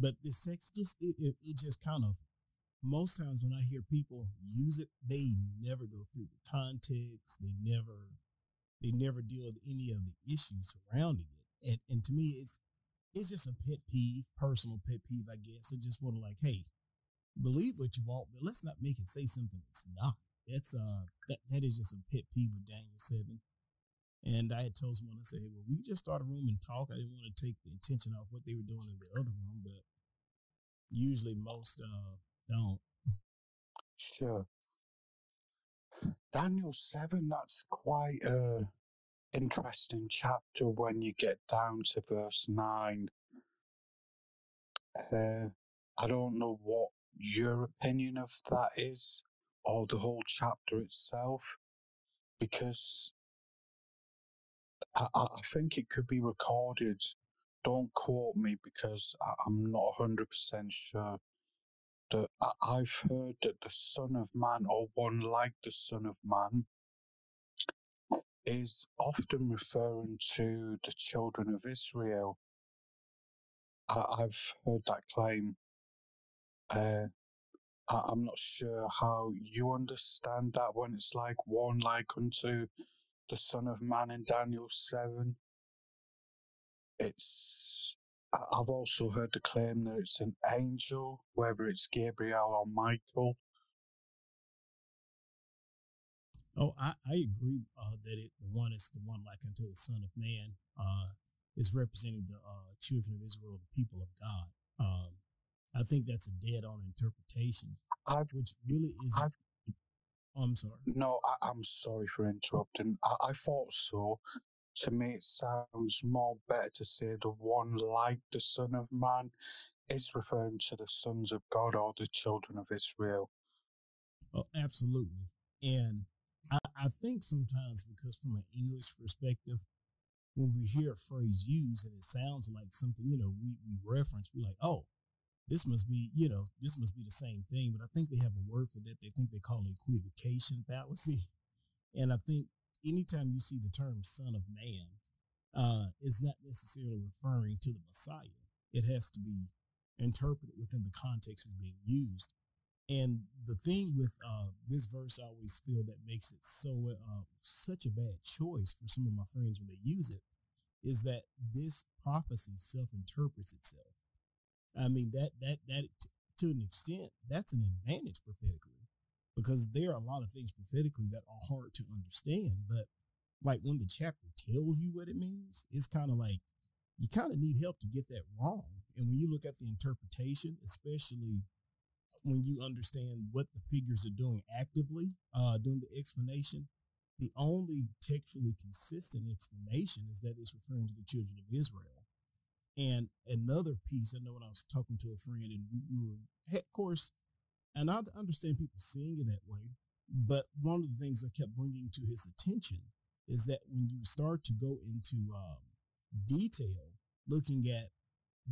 But this text just it, it, it just kind of most times when I hear people use it, they never go through the context. They never they never deal with any of the issues surrounding it. And and to me, it's it's just a pet peeve, personal pet peeve, I guess. I just want to like, hey, believe what you want, but let's not make it say something it's not. That's uh that that is just a pet peeve with Daniel seven. And I had told someone to say, well, we just start a room and talk. I didn't want to take the attention off what they were doing in the other room, but usually most uh don't. Sure. Daniel 7, that's quite a interesting chapter when you get down to verse 9. Uh, I don't know what your opinion of that is, or the whole chapter itself, because I, I think it could be recorded. Don't quote me because I'm not 100% sure that I've heard that the Son of Man, or one like the Son of Man, is often referring to the children of Israel. I, have heard that claim. Uh, I'm not sure how you understand that when it's like one like unto the Son of Man in Daniel 7. It's I've also heard the claim that it's an angel, whether it's Gabriel or Michael. Oh, I, I agree uh, that it the one is the one like unto the Son of Man uh, is representing the uh, children of Israel, the people of God. Um, I think that's a dead on interpretation, I've, which really is. Oh, I'm sorry. No, I, am sorry for interrupting. I, I thought so, to me, it sounds more better to say the one like the Son of Man is referring to the sons of God or the children of Israel. Oh, absolutely. And I, I think sometimes because from an English perspective, when we hear a phrase used and it sounds like something, you know, we, we reference, we're like, oh, this must be, you know, this must be the same thing. But I think they have a word for that. They think they call it equivocation fallacy. And I think anytime you see the term son of man, uh, is not necessarily referring to the Messiah. It has to be interpreted within the context it's being used. And the thing with uh, this verse, I always feel that makes it so uh, such a bad choice for some of my friends when they use it, is that this prophecy self-interprets itself. I mean that that that to an extent that's an advantage prophetically because there are a lot of things prophetically that are hard to understand. But like when the chapter tells you what it means, it's kind of like you kind of need help to get that wrong. And when you look at the interpretation, especially when you understand what the figures are doing actively, uh, doing the explanation, the only textually consistent explanation is that it's referring to the children of Israel. And another piece, I know when I was talking to a friend, and we were, of course, and I understand people seeing it that way. But one of the things I kept bringing to his attention is that when you start to go into um, detail, looking at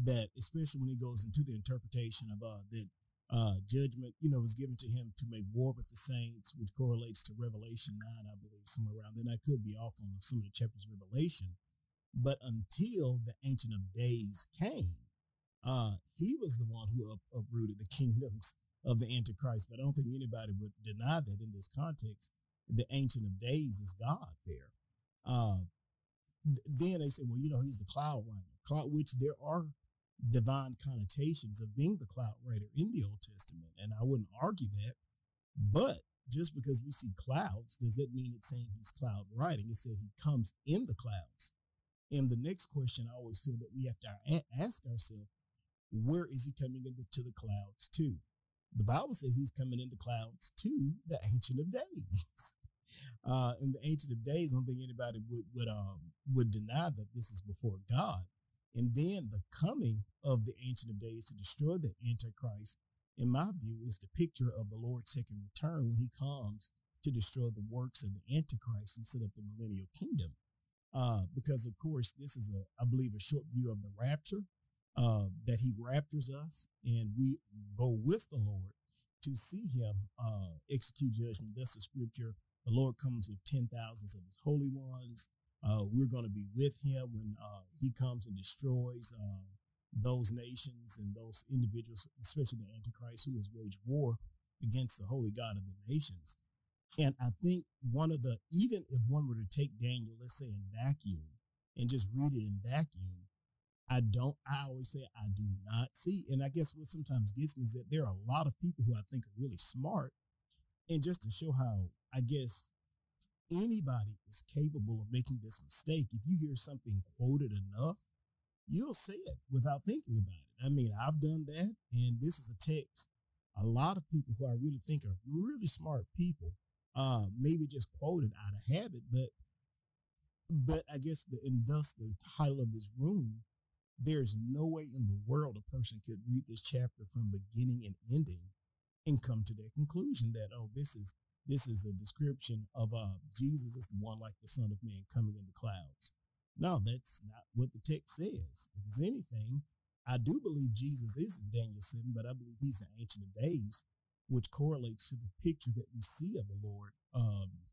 that, especially when he goes into the interpretation of uh, that uh, judgment, you know, was given to him to make war with the saints, which correlates to Revelation 9, I believe, somewhere around then. I could be off on some of the chapters of Revelation. But until the Ancient of Days came, uh, he was the one who up, uprooted the kingdoms of the Antichrist. But I don't think anybody would deny that in this context, the Ancient of Days is God there. Uh, then they say, well, you know, he's the cloud rider, cloud, which there are divine connotations of being the cloud rider in the Old Testament. And I wouldn't argue that. But just because we see clouds, does that mean it's saying he's cloud riding? It said he comes in the clouds. And the next question I always feel that we have to ask ourselves, where is he coming into the clouds to? The Bible says he's coming in the clouds to the Ancient of Days. Uh, in the Ancient of Days, I don't think anybody would would um, would deny that this is before God. And then the coming of the Ancient of Days to destroy the Antichrist, in my view, is the picture of the Lord's second return when he comes to destroy the works of the Antichrist and set up the millennial kingdom. Uh, because of course, this is a, I believe, a short view of the rapture uh, that he raptures us and we go with the Lord to see him uh, execute judgment. That's the scripture. The Lord comes with ten thousands of his holy ones. Uh, we're going to be with him when uh, he comes and destroys uh, those nations and those individuals, especially the Antichrist, who has waged war against the holy God of the nations. And I think one of the, even if one were to take Daniel, let's say in vacuum, and just read it in vacuum, I don't, I always say I do not see. And I guess what sometimes gets me is that there are a lot of people who I think are really smart. And just to show how, I guess, anybody is capable of making this mistake, if you hear something quoted enough, you'll say it without thinking about it. I mean, I've done that. And this is a text a lot of people who I really think are really smart people, uh, maybe just quoted out of habit, but but I guess the and thus the title of this room there's no way in the world a person could read this chapter from beginning and ending and come to that conclusion that oh this is this is a description of uh Jesus is the one like the Son of Man coming in the clouds. No, that's not what the text says. If it's anything, I do believe Jesus is in Daniel 7, but I believe he's the Ancient of Days, which correlates to the picture that we see of the Lord um,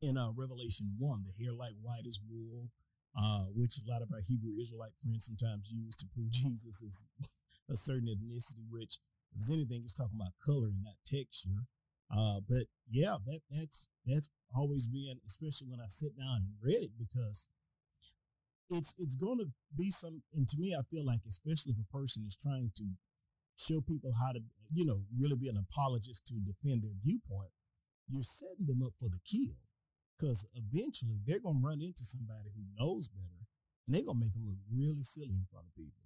in uh, Revelation 1, the hair like white as wool, uh, which a lot of our Hebrew Israelite friends sometimes use to prove Jesus is a certain ethnicity, which, if it's anything, is talking about color and not texture. Uh, but yeah, that that's that's always been, especially when I sit down and read it, because it's it's going to be some. And to me, I feel like, especially if a person is trying to show people how to, you know, really be an apologist to defend their viewpoint, you're setting them up for the kill because eventually they're going to run into somebody who knows better and they're going to make them look really silly in front of people.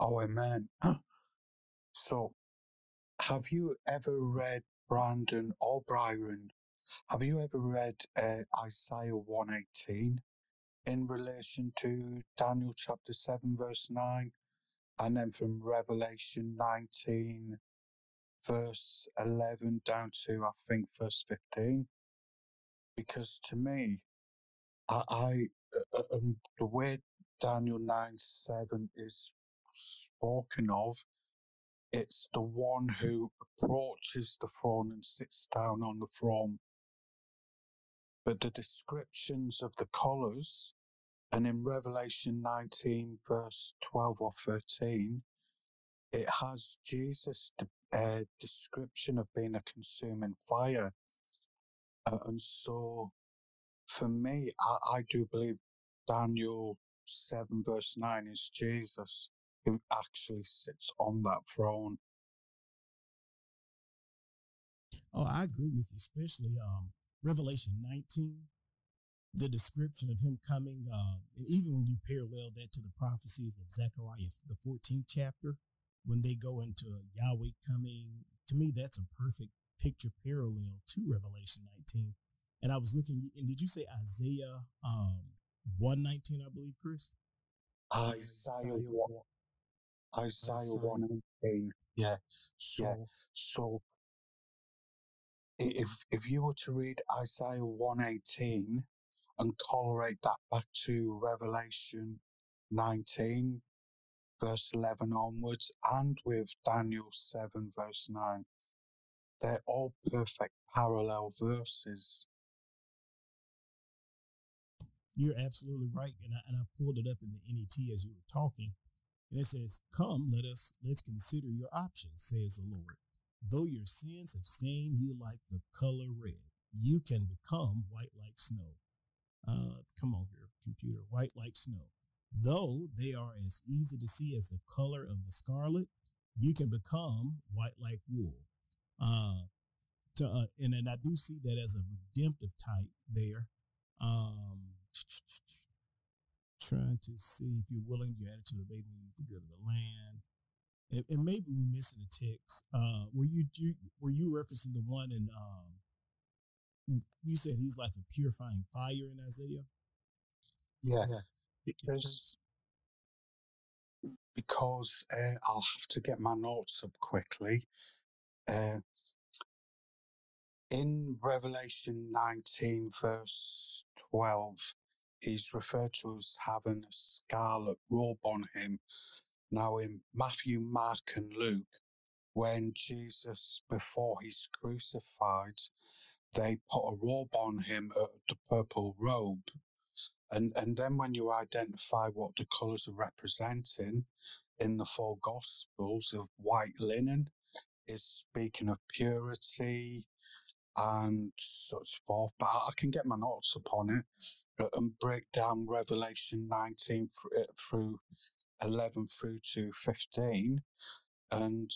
Oh, amen. so, have you ever read Brandon or Byron? Have you ever read uh, Isaiah 118 in relation to Daniel chapter 7, verse 9? And then from Revelation 19, verse 11 down to, I think, verse 15. Because to me, I, I uh, uh, um, the way Daniel 9 7 is spoken of, it's the one who approaches the throne and sits down on the throne. But the descriptions of the colours, and in Revelation 19, verse 12 or 13, it has Jesus' uh, description of being a consuming fire. Uh, and so, for me, I, I do believe Daniel 7, verse 9 is Jesus who actually sits on that throne. Oh, I agree with you, especially um, Revelation 19, the description of him coming, uh, and even when you parallel that to the prophecies of Zechariah, the 14th chapter, when they go into Yahweh coming, to me, that's a perfect picture parallel to Revelation 19. And I was looking, and did you say Isaiah um, 119, I believe, Chris? Isaiah 1. Isaiah 118. Yeah. So, yeah. so if if you were to read Isaiah 118 and correlate that back to Revelation 19, verse 11 onwards, and with Daniel 7, verse 9. They're all perfect parallel verses. You're absolutely right. And I, and I pulled it up in the NET as you were talking. And it says, Come, let us let's consider your options, says the Lord. Though your sins have stained you like the color red, you can become white like snow. Uh, come on here, computer, white like snow. Though they are as easy to see as the color of the scarlet, you can become white like wool. Uh, to, uh, and then I do see that as a redemptive type there. Um, trying to see if you're willing to add it to the bathing youth, the good of the land. And, and maybe we're missing a text. Uh, were you, you were you referencing the one in um, you said he's like a purifying fire in Isaiah? Yeah. Because because uh, I'll have to get my notes up quickly. Uh, in Revelation 19, verse 12, he's referred to as having a scarlet robe on him. Now, in Matthew, Mark, and Luke, when Jesus, before he's crucified, they put a robe on him, the purple robe, And and then when you identify what the colours are representing in the four gospels of white linen is speaking of purity and such forth. But I can get my notes upon it and break down Revelation 19 uh, through 11 through to 15. And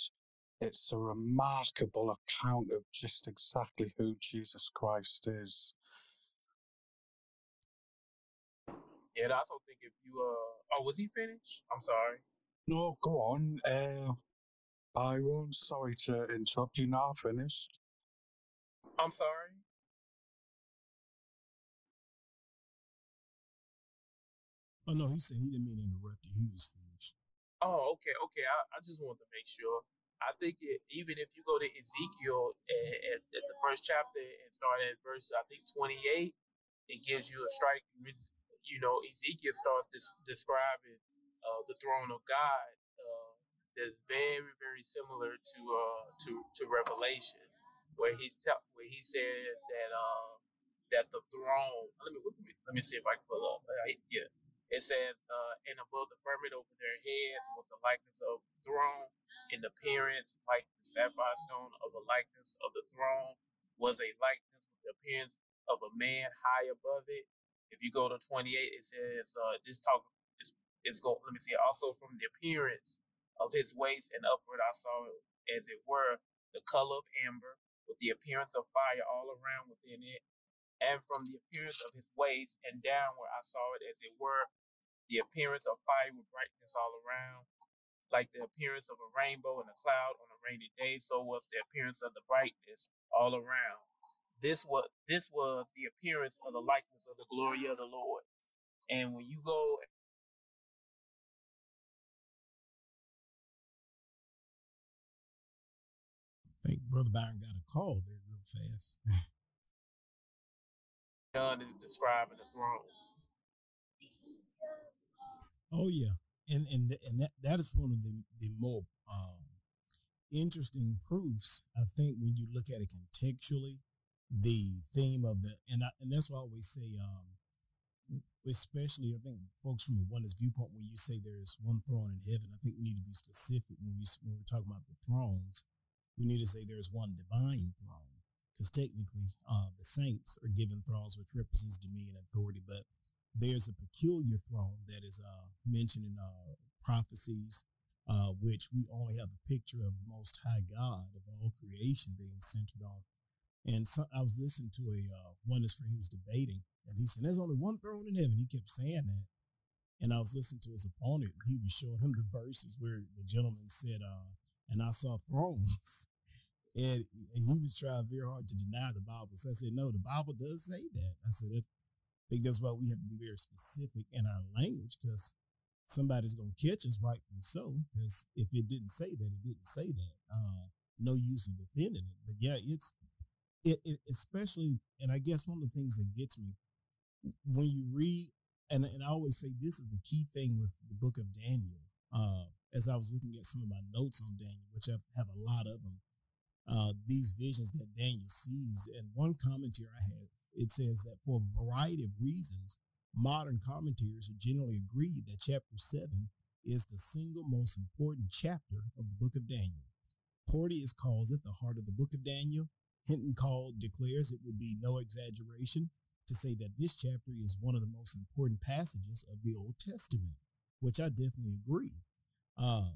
it's a remarkable account of just exactly who Jesus Christ is. Yeah, I also think if you uh oh was he finished? I'm sorry. No, go on. Uh, Byron, sorry to interrupt you now finished. I'm sorry. Oh no, he said he didn't mean to interrupt you. He was finished. Oh, okay, okay. I, I just wanted to make sure. I think it, even if you go to Ezekiel at, at, at the first chapter and start at verse, I think 28, it gives you a striking, you know, Ezekiel starts des- describing uh, the throne of God uh, that's very, very similar to uh, to to Revelation, where he's tell where he says that uh, that the throne. Let me, let me let me see if I can pull up. Yeah, it says, uh, and above the firmament over their heads was the likeness of throne, in appearance like the sapphire stone of the likeness of the throne was a likeness with the appearance of a man high above it. If you go to 28, it says, uh, this talk is, is go. Let me see. Also from the appearance of his waist and upward, I saw as it were the color of amber, with the appearance of fire all around within it and from the appearance of his waist and downward I saw it as it were the appearance of fire with brightness all around, like the appearance of a rainbow in a cloud on a rainy day, so was the appearance of the brightness all around. This was this was the appearance of the likeness of the glory of the Lord. And when you go I think Brother Byron got a call there real fast. John is describing the throne. Oh yeah, and and and that, that is one of the the more um, interesting proofs. I think when you look at it contextually, the theme of the and I, and that's why I always say, um, especially I think folks from a oneness viewpoint, when you say there's one throne in heaven, I think we need to be specific when we when we're talking about the thrones. We need to say there's one divine throne because technically, uh, the saints are given thrones which represents dominion and authority, but there's a peculiar throne that is uh, mentioned in uh, prophecies, uh, which we only have a picture of the Most High God of all creation being centered on. And so I was listening to a uh, oneness friend he was debating, and he said, "There's only one throne in heaven." He kept saying that, and I was listening to his opponent. He was showing him the verses where the gentleman said, uh, "And I saw thrones." And, and he was trying very hard to deny the Bible. So I said, no, the Bible does say that. I said, I think that's why we have to be very specific in our language because somebody's going to catch us rightfully so. Because if it didn't say that, it didn't say that. Uh, no use in defending it. But yeah, it's it, it, especially, and I guess one of the things that gets me when you read, and, and I always say this is the key thing with the book of Daniel. Uh, as I was looking at some of my notes on Daniel, which I have a lot of them, uh, these visions that Daniel sees, and one commentary I have it says that for a variety of reasons, modern commentators generally agree that chapter 7 is the single most important chapter of the book of Daniel. Porteous calls it the heart of the book of Daniel. Hinton Call declares it would be no exaggeration to say that this chapter is one of the most important passages of the Old Testament, which I definitely agree. Uh,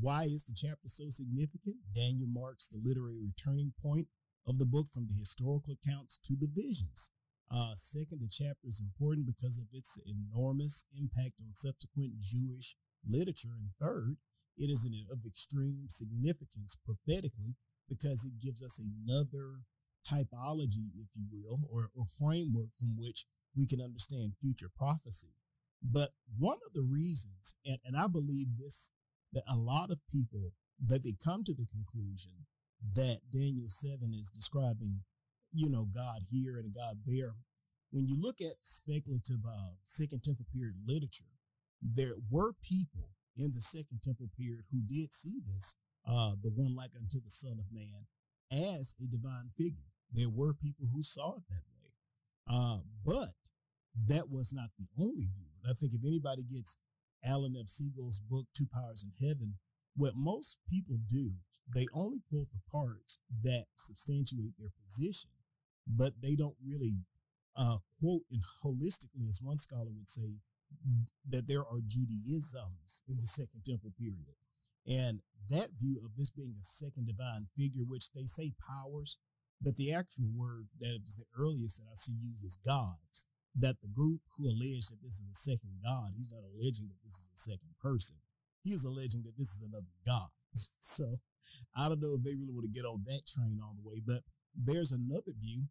why is the chapter so significant? Daniel marks the literary turning point of the book from the historical accounts to the visions. Uh, second, the chapter is important because of its enormous impact on subsequent Jewish literature. And third, it is of extreme significance prophetically because it gives us another typology, if you will, or, or framework from which we can understand future prophecy. But one of the reasons, and, and I believe this, that a lot of people that they come to the conclusion that Daniel 7 is describing, you know, God here and God there. When you look at speculative uh, Second Temple period literature, there were people in the Second Temple period who did see this, uh, the one like unto the Son of Man, as a divine figure. There were people who saw it that way. Uh, but that was not the only view. And I think if anybody gets Alan F. Segal's book, Two Powers in Heaven, what most people do, they only quote the parts that substantiate their position, but they don't really uh, quote and holistically, as one scholar would say, that there are Judaisms in the Second Temple period. And that view of this being a second divine figure, which they say powers, but the actual word that is the earliest that I see used is gods. That the group who allege that this is a second God, he's not alleging that this is a second person. He is alleging that this is another God. so I don't know if they really want to get on that train all the way, but there's another view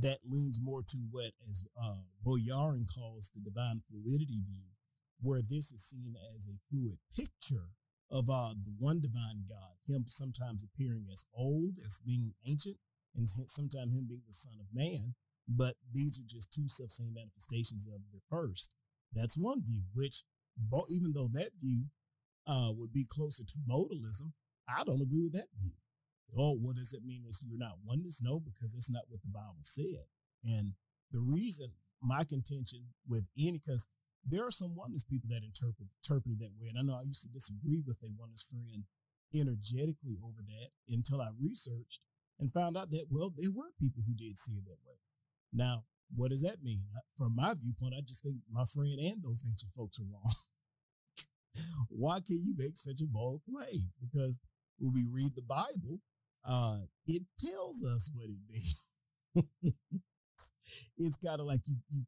that leans more to what, as uh, Boyarin calls the divine fluidity view, where this is seen as a fluid picture of uh, the one divine God, him sometimes appearing as old, as being ancient, and sometimes him being the Son of Man. But these are just two self same manifestations of the first. That's one view, which, even though that view uh, would be closer to modalism, I don't agree with that view. Oh, what does it mean is you're not oneness? No, because that's not what the Bible said. And the reason my contention with any, because there are some oneness people that interpret interpret that way. And I know I used to disagree with a oneness friend energetically over that until I researched and found out that, well, there were people who did see it that way. Now, what does that mean? From my viewpoint, I just think my friend and those ancient folks are wrong. Why can you make such a bold claim? Because when we read the Bible, uh, it tells us what it means. it's kind of like you, you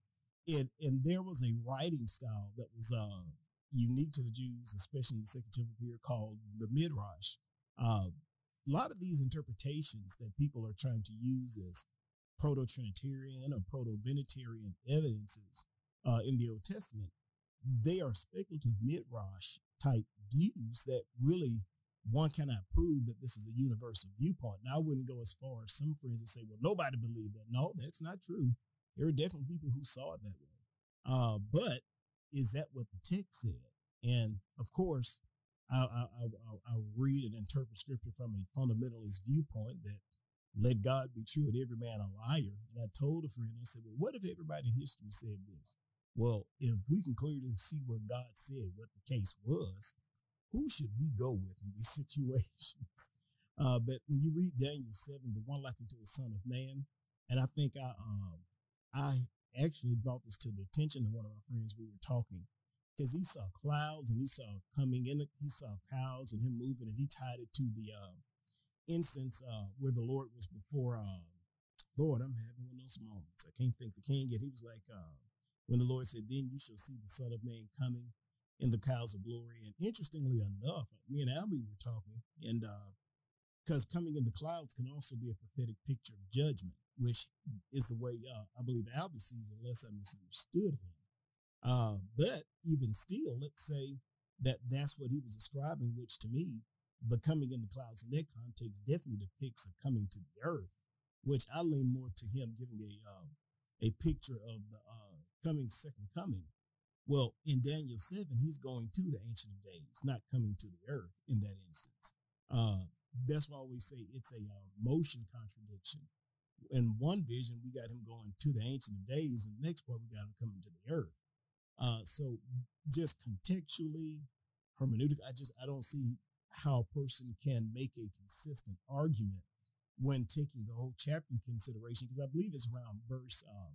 and, and there was a writing style that was uh, unique to the Jews, especially in the Second Temple period, called the Midrash. Uh, a lot of these interpretations that people are trying to use as proto-Trinitarian or proto-Binitarian evidences uh, in the Old Testament, they are speculative Midrash type views that really one cannot prove that this is a universal viewpoint. Now, I wouldn't go as far as some friends would say, well, nobody believed that. No, that's not true. There are definitely people who saw it that way. Uh, but is that what the text said? And of course, I, I, I, I read and interpret scripture from a fundamentalist viewpoint that let God be true and every man a liar. And I told a friend, I said, well, what if everybody in history said this? Well, if we can clearly see what God said what the case was, who should we go with in these situations? Uh, but when you read Daniel 7, the one like unto the Son of Man, and I think I um, I actually brought this to the attention of one of my friends. We were talking because he saw clouds and he saw coming in, he saw clouds and him moving, and he tied it to the uh, instance uh, where the Lord was before. Uh, Lord, I'm having one of those moments. I can't think the king yet. He was like, uh, when the Lord said, Then you shall see the Son of Man coming in the clouds of glory. And interestingly enough, me and Albie were talking, and because uh, coming in the clouds can also be a prophetic picture of judgment which is the way uh, I believe Albie sees unless I misunderstood him. Uh, but even still, let's say that that's what he was describing, which to me, becoming in the clouds in that context definitely depicts a coming to the earth, which I lean more to him giving a uh, a picture of the uh, coming second coming. Well, in Daniel 7, he's going to the Ancient of Days, not coming to the earth in that instance. Uh, that's why we say it's a uh, motion contradiction in one vision, we got him going to the ancient days, and the next part, we got him coming to the earth. Uh, so just contextually, hermeneutic, I just I don't see how a person can make a consistent argument when taking the whole chapter in consideration, because I believe it's around verse um,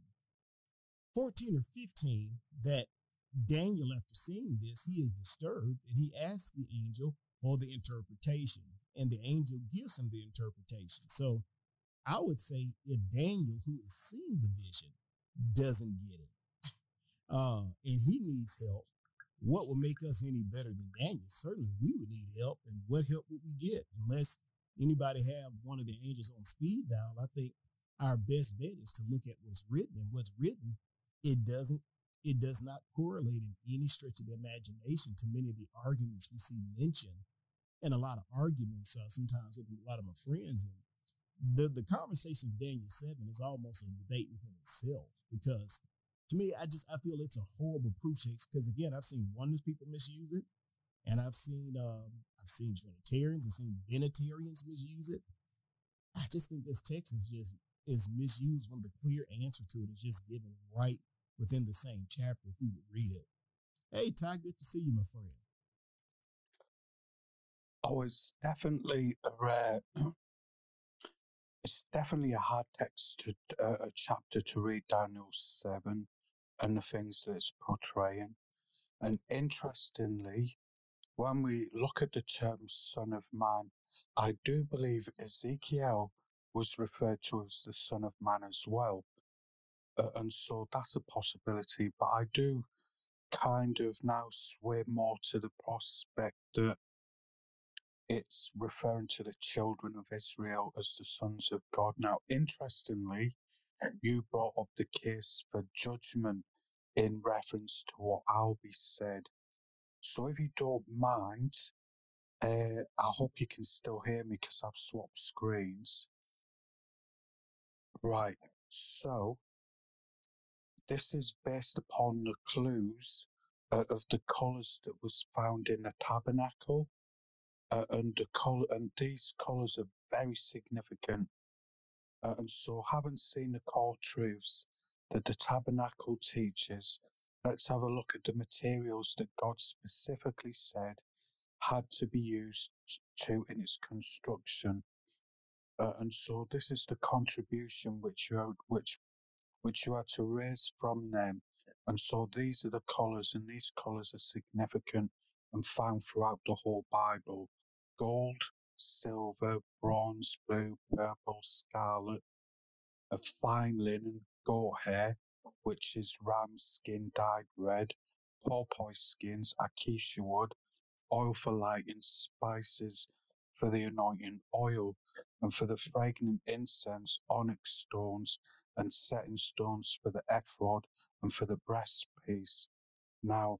14 or 15 that Daniel, after seeing this, he is disturbed and he asks the angel for the interpretation, and the angel gives him the interpretation. So I would say if Daniel, who is seeing the vision, doesn't get it, uh, and he needs help, what would make us any better than Daniel? Certainly, we would need help, and what help would we get? Unless anybody have one of the angels on speed dial, I think our best bet is to look at what's written, and what's written, it doesn't, it does not correlate in any stretch of the imagination to many of the arguments we see mentioned, and a lot of arguments uh, sometimes with a lot of my friends and the the conversation of Daniel seven is almost a debate within itself because to me, I just I feel it's a horrible proof text because again, I've seen oneness people misuse it, and I've seen um, I've seen Trinitarians, I've seen Binitarians misuse it. I just think this text is just is misused when the clear answer to it is just given right within the same chapter if we would read it. Hey, Ty, good to see you, my friend. Oh, it's definitely a rare. It's definitely a hard text, to, uh, a chapter to read Daniel seven, and the things that it's portraying. And interestingly, when we look at the term "son of man," I do believe Ezekiel was referred to as the son of man as well, uh, and so that's a possibility. But I do kind of now sway more to the prospect that it's referring to the children of Israel as the sons of God. Now, interestingly, you brought up the case for judgment in reference to what Albie said. So, if you don't mind, uh, I hope you can still hear me because I've swapped screens. Right, so this is based upon the clues uh, of the colours that was found in the tabernacle uh, and the color and these colors are very significant. Uh, and so, having seen the core truths that the tabernacle teaches, let's have a look at the materials that God specifically said had to be used to in its construction. Uh, and so, this is the contribution which you are, which which you are to raise from them. And so, these are the colors, and these colors are significant and found throughout the whole Bible gold, silver, bronze, blue, purple, scarlet, a fine linen, goat hair, which is ram skin dyed red, porpoise skins, acacia wood, oil for lighting, spices for the anointing oil, and for the fragrant incense, onyx stones, and setting stones for the ephod and for the breastpiece. Now,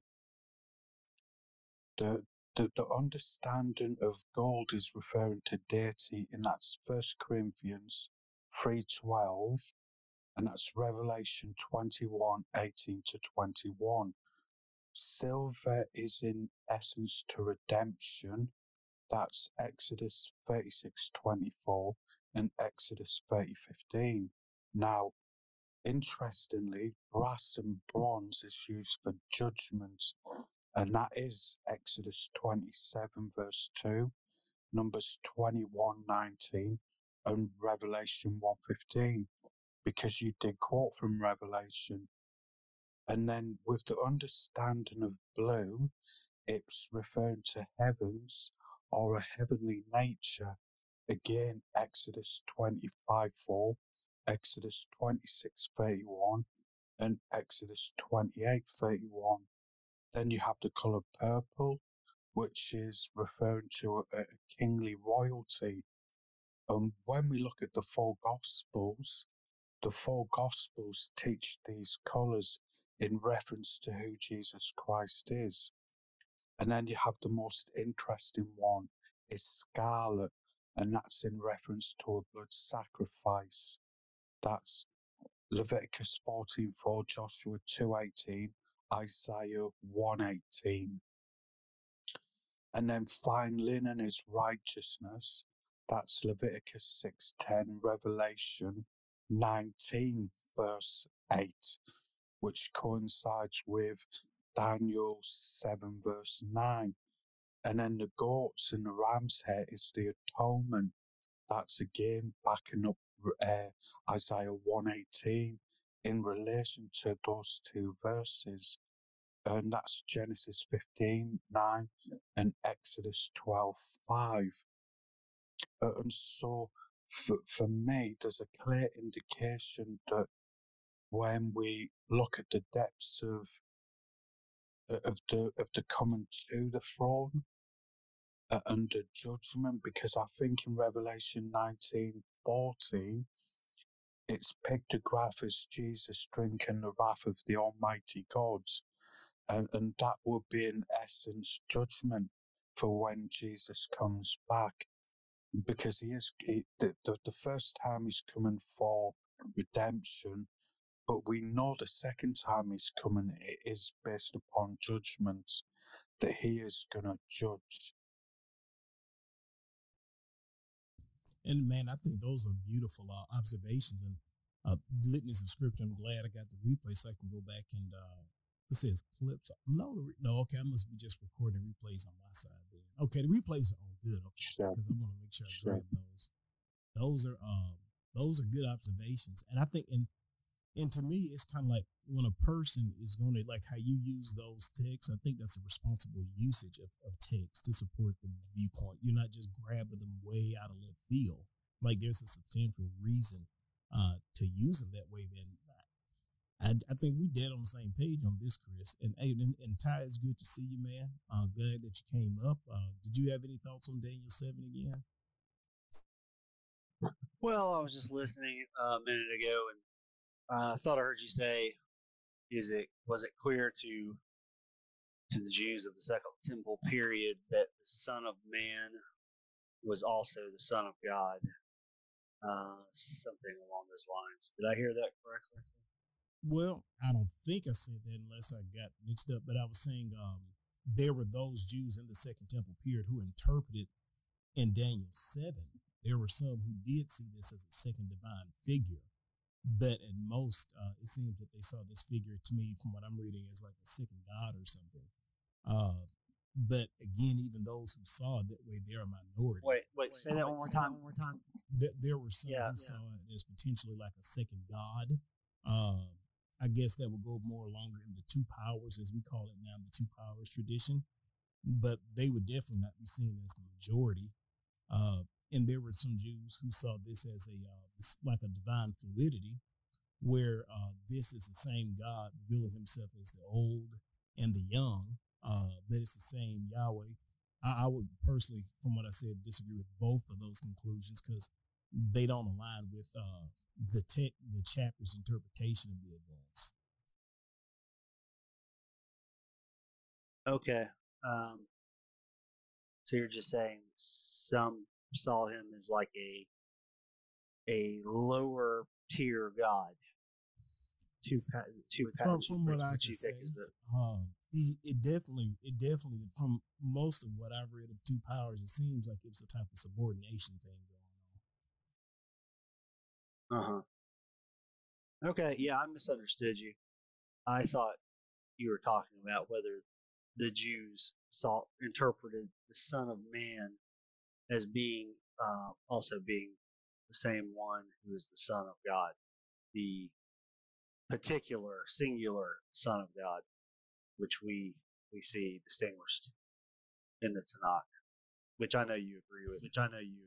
the the, the understanding of gold is referring to deity, and that's First Corinthians three twelve, and that's Revelation twenty one eighteen to twenty one. Silver is in essence to redemption. That's Exodus thirty six twenty four and Exodus thirty fifteen. Now, interestingly, brass and bronze is used for judgment and that is Exodus 27, verse 2, Numbers 21, 19, and Revelation 1:15, because you did quote from Revelation. And then with the understanding of blue, it's referring to heavens or a heavenly nature. Again, Exodus 25, 4, Exodus 26, 31, and Exodus 28, 31. Then you have the color purple, which is referring to a, a kingly royalty. And when we look at the four gospels, the four gospels teach these colors in reference to who Jesus Christ is. And then you have the most interesting one is scarlet, and that's in reference to a blood sacrifice. That's Leviticus 14:4, Joshua 2:18, Isaiah 118. And then fine linen is righteousness. That's Leviticus 6:10, Revelation 19 verse 8, which coincides with Daniel 7 verse 9. And then the goats and the ram's hair is the atonement. That's again backing up uh, Isaiah 118 in relation to those two verses. And that's Genesis 15 9 and Exodus 12 5. Uh, and so for, for me, there's a clear indication that when we look at the depths of of the of the coming to the throne uh, under judgment, because I think in Revelation 19 14, its pictograph is Jesus drinking the wrath of the Almighty Gods, And, and that will be, in essence, judgment for when Jesus comes back. Because he is, he, the, the, the first time he's coming for redemption, but we know the second time he's coming it is based upon judgment, that he is going to judge. And man, I think those are beautiful uh, observations. And uh, litany subscription. I'm glad I got the replay so I can go back and uh, it says clips. No, no, okay, I must be just recording replays on my side then. Okay, the replays are all good. Okay, because I want to make sure I sure. grab those. Those are um, those are good observations, and I think and and to me, it's kind of like when a person is going to like how you use those texts. I think that's a responsible usage of, of text to support the viewpoint. You're not just grabbing them way out of left field. Like there's a substantial reason uh, to use them that way. Then I, I think we dead on the same page on this, Chris. And and, and Ty, it's good to see you, man. Uh, glad that you came up. Uh, did you have any thoughts on Daniel seven again? Well, I was just listening a minute ago, and uh, I thought I heard you say, "Is it was it clear to to the Jews of the Second Temple period that the Son of Man was also the Son of God?" Uh, something along those lines. Did I hear that correctly? Well, I don't think I said that unless I got mixed up. But I was saying um, there were those Jews in the Second Temple period who interpreted in Daniel seven. There were some who did see this as a second divine figure but at most, uh, it seems that they saw this figure to me, from what I'm reading, as like a second god or something. Uh, but again, even those who saw it that way, they're a minority. Wait, wait, say that one more time. One more time. That there were some yeah, who yeah. saw it as potentially like a second god. Uh, I guess that would go more longer in the two powers, as we call it now, the two powers tradition. But they would definitely not be seen as the majority. Uh, and there were some Jews who saw this as a uh, like a divine fluidity, where uh, this is the same God revealing Himself as the old and the young, uh, but it's the same Yahweh. I, I, would personally, from what I said, disagree with both of those conclusions because they don't align with uh, the te- the chapter's interpretation of the events. Okay. Um, so you're just saying some saw him as like a a lower tier god. Two, two from, from what I can say, um, he, it definitely, it definitely, from most of what I've read of two powers, it seems like it's a type of subordination thing going on. Uh huh. Okay, yeah, I misunderstood you. I thought you were talking about whether the Jews saw interpreted the Son of Man as being uh, also being the same one who is the Son of God, the particular singular Son of God, which we we see distinguished in the Tanakh, which I know you agree with. Which I know you.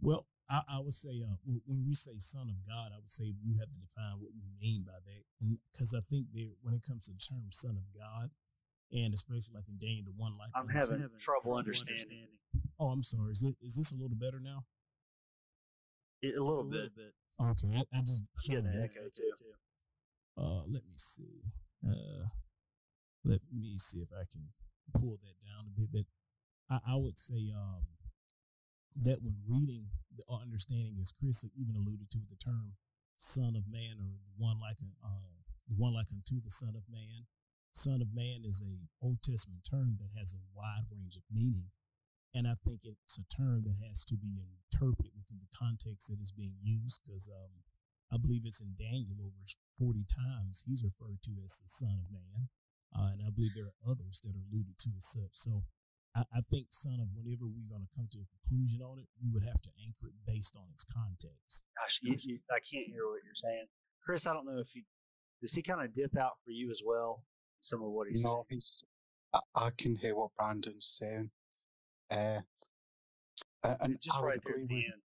Well, I, I would say uh, when we say Son of God, I would say we have to define what we mean by that, because I think that when it comes to the term Son of God, and especially like in Daniel, the one like I'm having, having trouble understanding. understanding. Oh, I'm sorry. Is it is this a little better now? A little, a little bit. bit. Okay, I, I just get an echo too. Uh, let me see. Uh, let me see if I can pull that down a bit. But I, I would say um that when reading the understanding, as Chris even alluded to, with the term "son of man" or the one like a uh, the one like unto the son of man. Son of man is a Old Testament term that has a wide range of meaning. And I think it's a term that has to be interpreted within the context that is being used because um, I believe it's in Daniel over 40 times he's referred to as the Son of Man. Uh, and I believe there are others that are alluded to as such. So I, I think, son of, whenever we're going to come to a conclusion on it, we would have to anchor it based on its context. Gosh, you, you, I can't hear what you're saying. Chris, I don't know if you, does he kind of dip out for you as well? Some of what he's no, saying? He's, I, I can hear what Brandon's saying. Uh, and just right there at the end.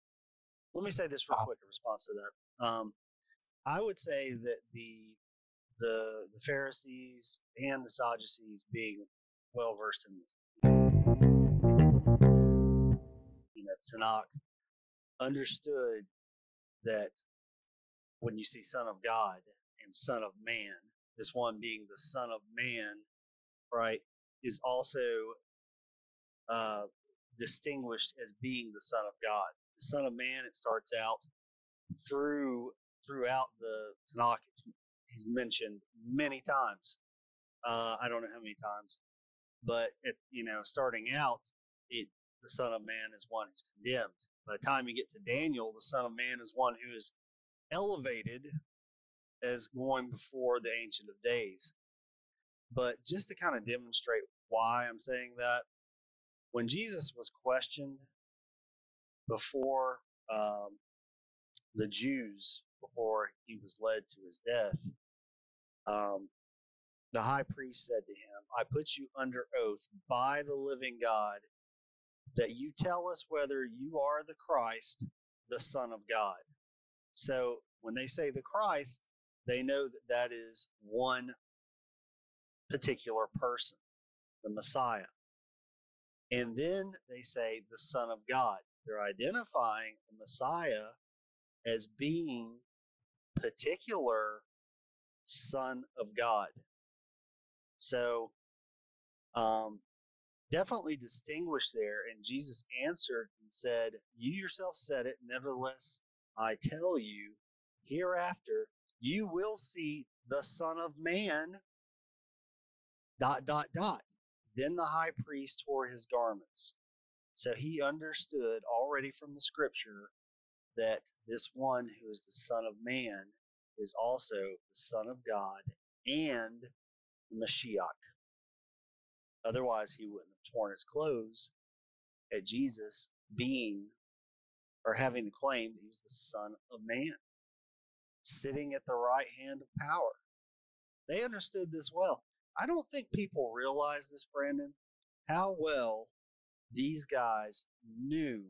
Let me say this real quick in response to that. Um, I would say that the the the Pharisees and the Sadducees, being well versed in you know Tanakh, understood that when you see Son of God and Son of Man, this one being the Son of Man, right, is also uh, distinguished as being the Son of God. The Son of Man, it starts out through throughout the Tanakh. It's, he's mentioned many times. Uh, I don't know how many times, but it, you know, starting out, it, the Son of Man is one who's condemned. By the time you get to Daniel, the Son of Man is one who is elevated as going before the Ancient of Days. But just to kind of demonstrate why I'm saying that, when Jesus was questioned before um, the Jews, before he was led to his death, um, the high priest said to him, I put you under oath by the living God that you tell us whether you are the Christ, the Son of God. So when they say the Christ, they know that that is one particular person, the Messiah. And then they say the Son of God. They're identifying the Messiah as being particular Son of God. So um, definitely distinguished there. And Jesus answered and said, You yourself said it, nevertheless, I tell you, hereafter you will see the Son of Man. Dot, dot, dot. Then the high priest tore his garments. So he understood already from the scripture that this one who is the Son of Man is also the Son of God and the Mashiach. Otherwise, he wouldn't have torn his clothes at Jesus being or having the claim that he was the Son of Man, sitting at the right hand of power. They understood this well. I don't think people realize this, Brandon, how well these guys knew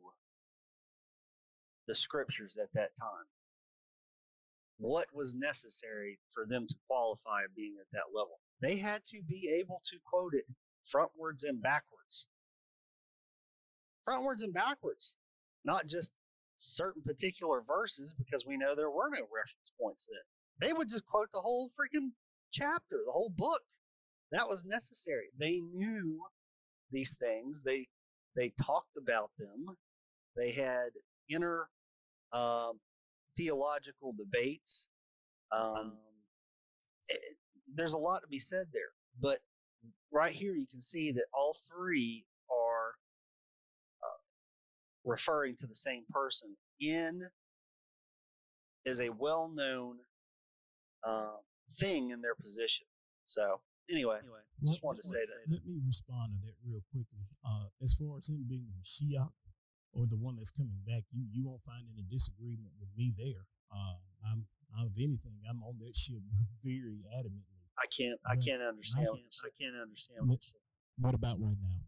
the scriptures at that time. What was necessary for them to qualify being at that level? They had to be able to quote it frontwards and backwards. Frontwards and backwards, not just certain particular verses, because we know there were no reference points then. They would just quote the whole freaking chapter, the whole book. That was necessary. They knew these things. They they talked about them. They had inner um, theological debates. Um, it, there's a lot to be said there, but right here you can see that all three are uh, referring to the same person. In is a well-known uh, thing in their position. So anyway, anyway just wanted to say that. Let me respond to that real quickly. Uh, as far as him being the Mashiach or the one that's coming back, you you won't find any disagreement with me there. Uh, I'm, I'm, if anything, I'm on that ship very adamantly. I can't. I can't understand. I can't, I can't understand what, what, what about right now?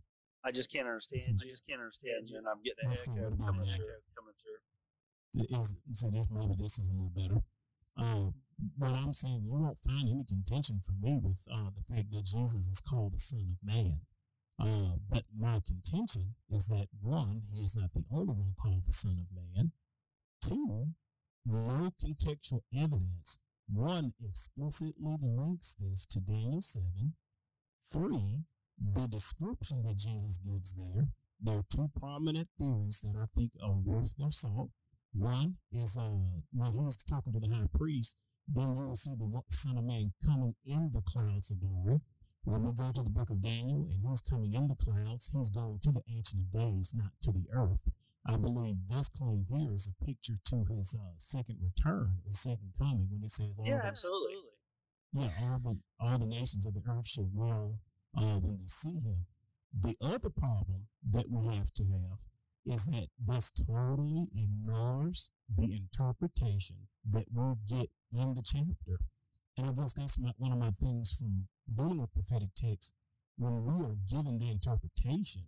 I just can't understand. I just can't understand you, and I'm getting an echo coming through. Coming through. Is, so this, maybe this is a little better. Uh, what I'm saying, you won't find any contention from me with uh, the fact that Jesus is called the Son of Man. Uh, but my contention is that one, he is not the only one called the Son of Man. Two, no contextual evidence one explicitly links this to Daniel 7. Three, the description that Jesus gives there. There are two prominent theories that I think are worth their salt. One is uh, when he was talking to the high priest, then you will see the Son of Man coming in the clouds of glory. When we go to the book of Daniel and he's coming in the clouds, he's going to the Ancient of Days, not to the earth. I believe this claim here is a picture to his uh, second return, the second coming, when it says, "Yeah, absolutely." Yeah, all the all the nations of the earth shall wail uh, when they see him. The other problem that we have to have is that this totally ignores the interpretation that we'll get in the chapter. And I guess that's my, one of my things from dealing with prophetic texts. When we are given the interpretation,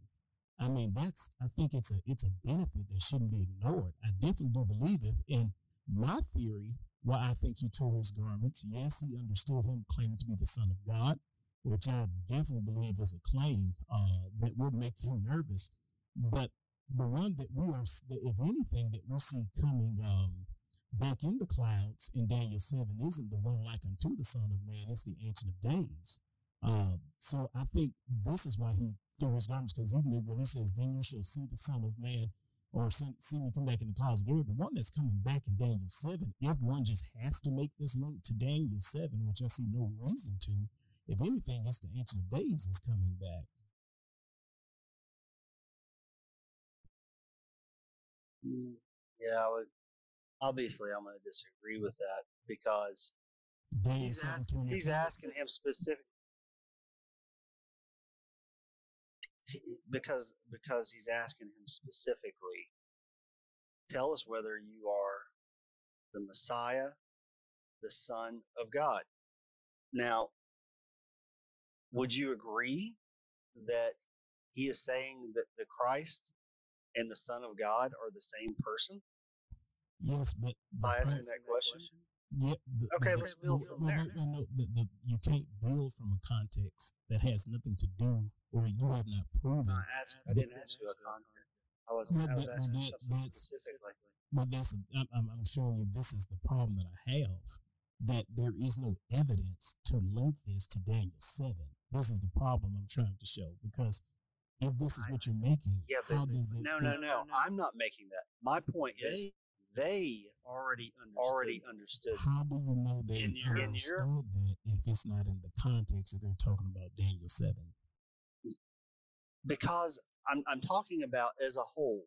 I mean, that's I think it's a it's a benefit that shouldn't be ignored. I definitely do believe it. And my theory, why I think he tore his garments, yes, he understood him claiming to be the Son of God, which I definitely believe is a claim uh, that would make him nervous. But the one that we are, if anything, that we see coming um, back in the clouds in Daniel 7 isn't the one like unto the Son of Man, it's the Ancient of Days. Uh, so I think this is why he threw his garments because knew when he says, "Then you shall see the Son of Man." Or see me come back in the clouds of glory. The one that's coming back in Daniel 7, if one just has to make this link to Daniel 7, which I see no reason to, if anything, it's the Ancient of Days is coming back. Mm, yeah, I would obviously I'm going to disagree with that because he's, ask, he's asking him specific because because he's asking him specifically tell us whether you are the Messiah, the Son of God. Now, would you agree that he is saying that the Christ and the Son of God are the same person Yes, but by asking that question? Yeah, the, Okay, the, let's build from well, there. well, well, no, the, you can't build from a context that has nothing to do, or you have not proven. I, asked, I didn't ask you a content. I was, Well, I was that- asking that- something. But that's I'm, I'm, I'm showing you this is the problem that I have that there is no evidence to link this to Daniel seven. This is the problem I'm trying to show because if this is what you're making, Yeah, how does it? no, no, no. I'm not making that. My point is they already understood. already understood. How do you know they In your- in understood your- that if it's not in the context that they're talking about Daniel seven? because I'm, I'm talking about as a whole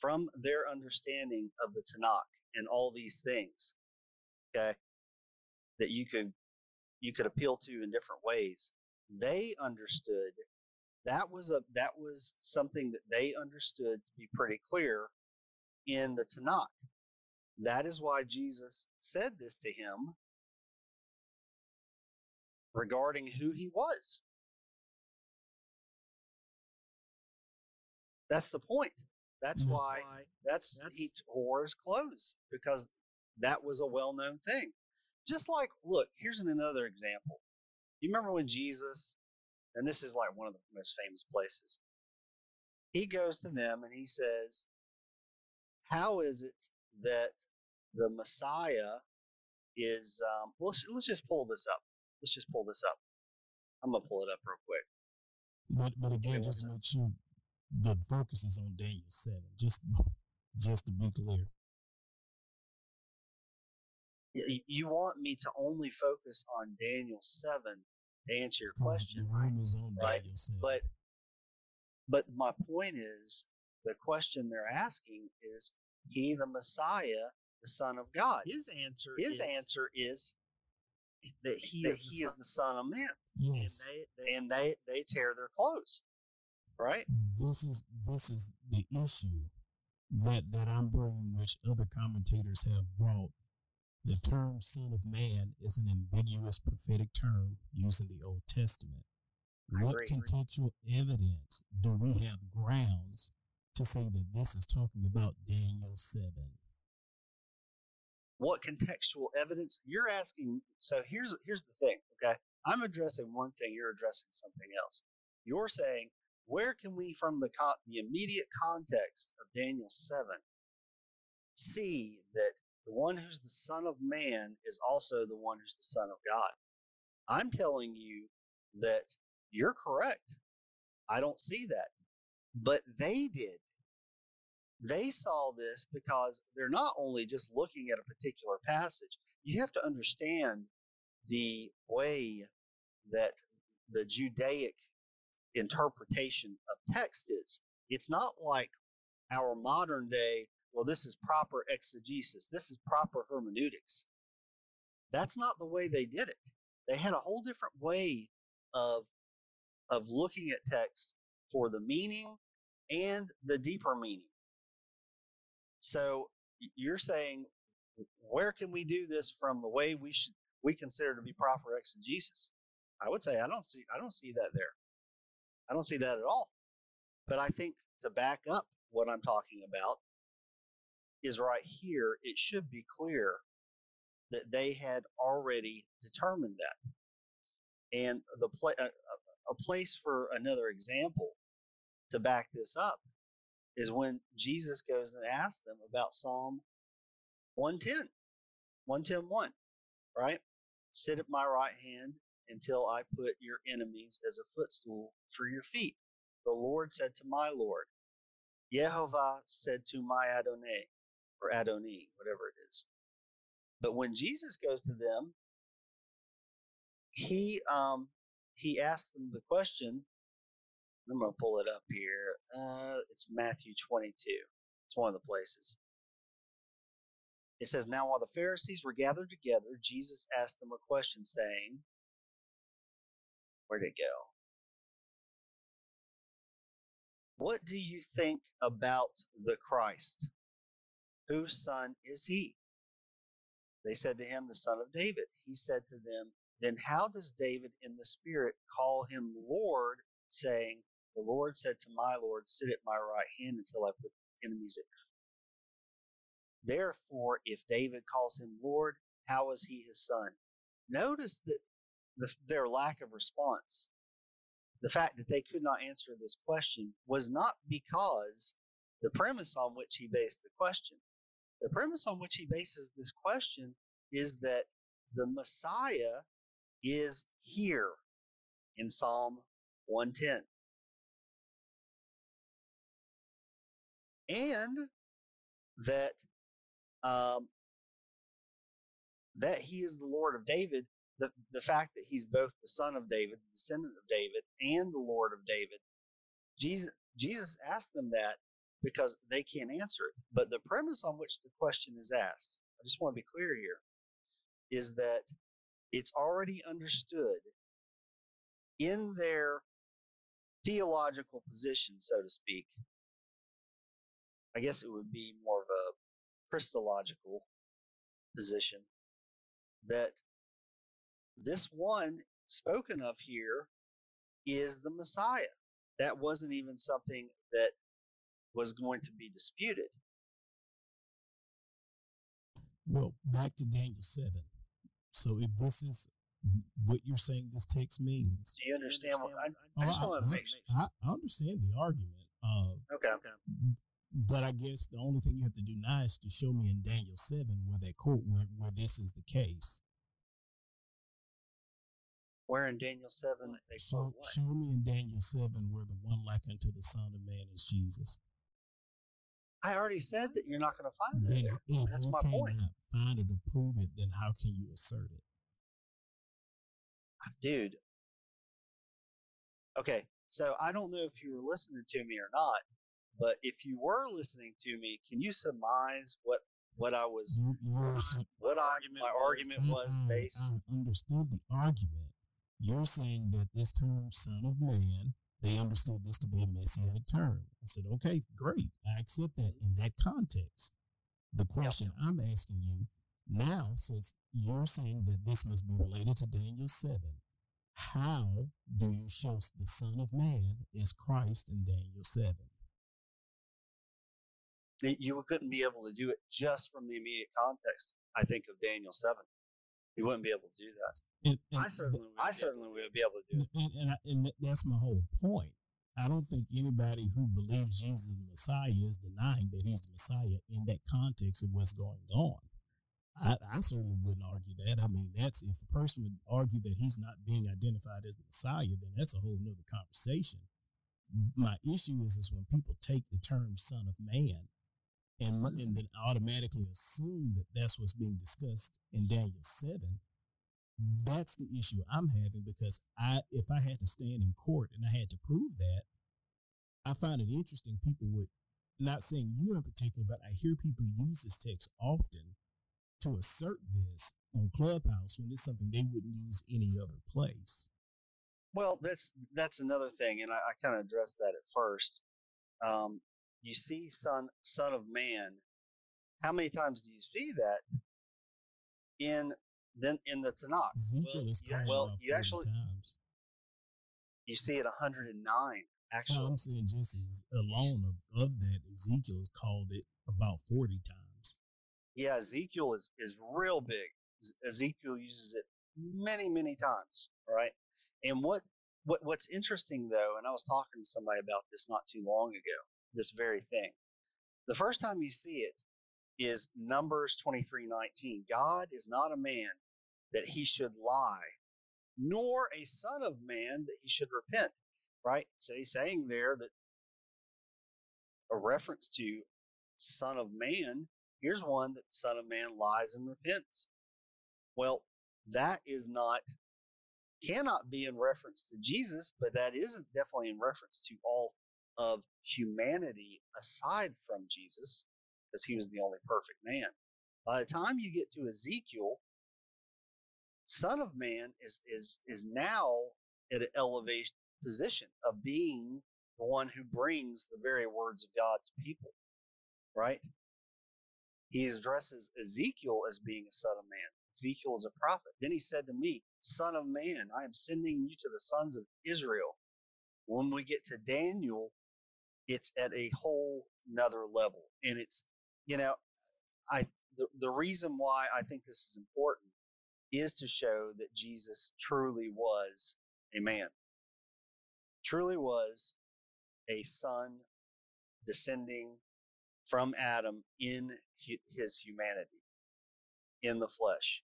from their understanding of the Tanakh and all these things, okay, that you could you could appeal to in different ways. They understood that was a that was something that they understood to be pretty clear in the Tanakh. That is why Jesus said this to him regarding who he was. That's the point. That's That's why that's, he tore his clothes because that was a well-known thing. Just like, look, here's another example. You remember when Jesus, and this is like one of the most famous places, he goes to them and he says, "How is it that the Messiah is?" Um, let's let's just pull this up. Let's just pull this up. I'm gonna pull it up real quick. But but again, just to make sure the focus is on Daniel seven. Just just to be clear. You want me to only focus on Daniel seven to answer your 'cause question, The room is on right, but but my point is the question they're asking is he the messiah the son of god. His answer his is, answer is that he that is he he is is the son of man. Yes. and they, they and they they tear their clothes right? This is this is the issue that that I'm bringing, which other commentators have brought. The term "son of man" is an ambiguous prophetic term used in the Old Testament. I what agree. contextual evidence do we have grounds to say that this is talking about Daniel seven? what contextual evidence you're asking so here's here's the thing okay i'm addressing one thing you're addressing something else you're saying where can we from the co- the immediate context of daniel 7 see that the one who's the son of man is also the one who's the son of god. I'm telling you that you're correct. I don't see that. But they did. They saw this because they're not only just looking at a particular passage, you have to understand the way that the Judaic interpretation of text is. It's not like our modern day, well, this is proper exegesis, this is proper hermeneutics. That's not the way they did it. They had a whole different way of, of looking at text for the meaning and the deeper meaning. So you're saying, where can we do this from the way we should we consider to be proper exegesis? I would say I don't see I don't see that there. I don't see that at all. But I think to back up what I'm talking about is right here. It should be clear that they had already determined that. And the pla- a, a- a place for another example to back this up is when Jesus goes and asks them about Psalm 110, 110, 1, right? Sit at my right hand until I put your enemies as a footstool for your feet. The Lord said to my Lord, Yehovah said to my Adonai, or Adoni, whatever it is. But when Jesus goes to them, he um he asked them the question. I'm gonna pull it up here. Uh, it's Matthew 22. It's one of the places. it says, Now while the Pharisees were gathered together, Jesus asked them a question, saying, Where'd it go? What do you think about the Christ? Whose son is he? They said to him, The son of David. He said to them, Then how does David in the Spirit call him Lord, saying, The Lord said to my Lord, Sit at my right hand until I put enemies at Therefore, if David calls him Lord, how is he his son? Notice that the, their lack of response, the fact that they could not answer this question, was not because the premise on which he based the question. The premise on which he bases this question is that the Messiah is here in Psalm 110. And that um, that he is the Lord of David, the, the fact that he's both the son of David, the descendant of David, and the Lord of David, Jesus, Jesus asked them that because they can't answer it. But the premise on which the question is asked, I just want to be clear here, is that it's already understood in their theological position, so to speak. I guess it would be more of a Christological position that this one spoken of here is the Messiah. That wasn't even something that was going to be disputed. Well, back to Daniel 7. So if this is what you're saying this text means. Do you understand what I, I, oh, I, I, I, understand the argument. Uh, okay. Okay. But I guess the only thing you have to do now is to show me in Daniel 7 where that quote, where, where this is the case. Where in Daniel 7 they show, show me in Daniel 7 where the one like unto the Son of Man is Jesus. I already said that you're not going to find then it. If That's you my point. Find it or prove it, then how can you assert it? Ah, dude. Okay, so I don't know if you were listening to me or not, but if you were listening to me, can you surmise what what I was what argument my argument was based? I understood the argument. You're saying that this term "son of man," they understood this to be a messianic term. I said, okay, great, I accept that in that context. The question yep. I'm asking you now, since you're saying that this must be related to Daniel seven, how do you show the Son of Man is Christ in Daniel seven? you couldn't be able to do it just from the immediate context. I think of Daniel seven, you wouldn't be able to do that. And, and I certainly, I certainly would be able to do it. And, and, I, and that's my whole point. I don't think anybody who believes Jesus is the Messiah is denying that he's the Messiah in that context of what's going on. I, I, certainly wouldn't argue that. I mean, that's if a person would argue that he's not being identified as the Messiah, then that's a whole nother conversation. My issue is is when people take the term "son of man" and, and then automatically assume that that's what's being discussed in Daniel 7, that's the issue I'm having because I, if I had to stand in court and I had to prove that, I find it interesting. People would, not saying you in particular, but I hear people use this text often to assert this on Clubhouse when it's something they wouldn't use any other place. Well, that's that's another thing, and I, I kind of addressed that at first. Um, you see son son of man how many times do you see that in then in the tanakh. Ezekiel is well, well you actually times. you see it 109 actually. No, i'm saying just alone of, of that ezekiel called it about 40 times. Yeah ezekiel is is real big. Ezekiel uses it many many times right? And what what what's interesting though and i was talking to somebody about this not too long ago this very thing. The first time you see it is Numbers 23:19. God is not a man that he should lie, nor a son of man that he should repent. Right? So he's saying there that a reference to son of man, here's one that son of man lies and repents. Well, that is not cannot be in reference to Jesus, but that is definitely in reference to all of humanity aside from Jesus, because he was the only perfect man. By the time you get to Ezekiel, Son of Man is is is now at an elevation position of being the one who brings the very words of God to people. Right? He addresses Ezekiel as being a son of man. Ezekiel is a prophet. Then he said to me, Son of man, I am sending you to the sons of Israel. When we get to Daniel, it's at a whole nother level. And it's, you know, I the, the reason why I think this is important is to show that Jesus truly was a man, truly was a son descending from Adam in his humanity, in the flesh.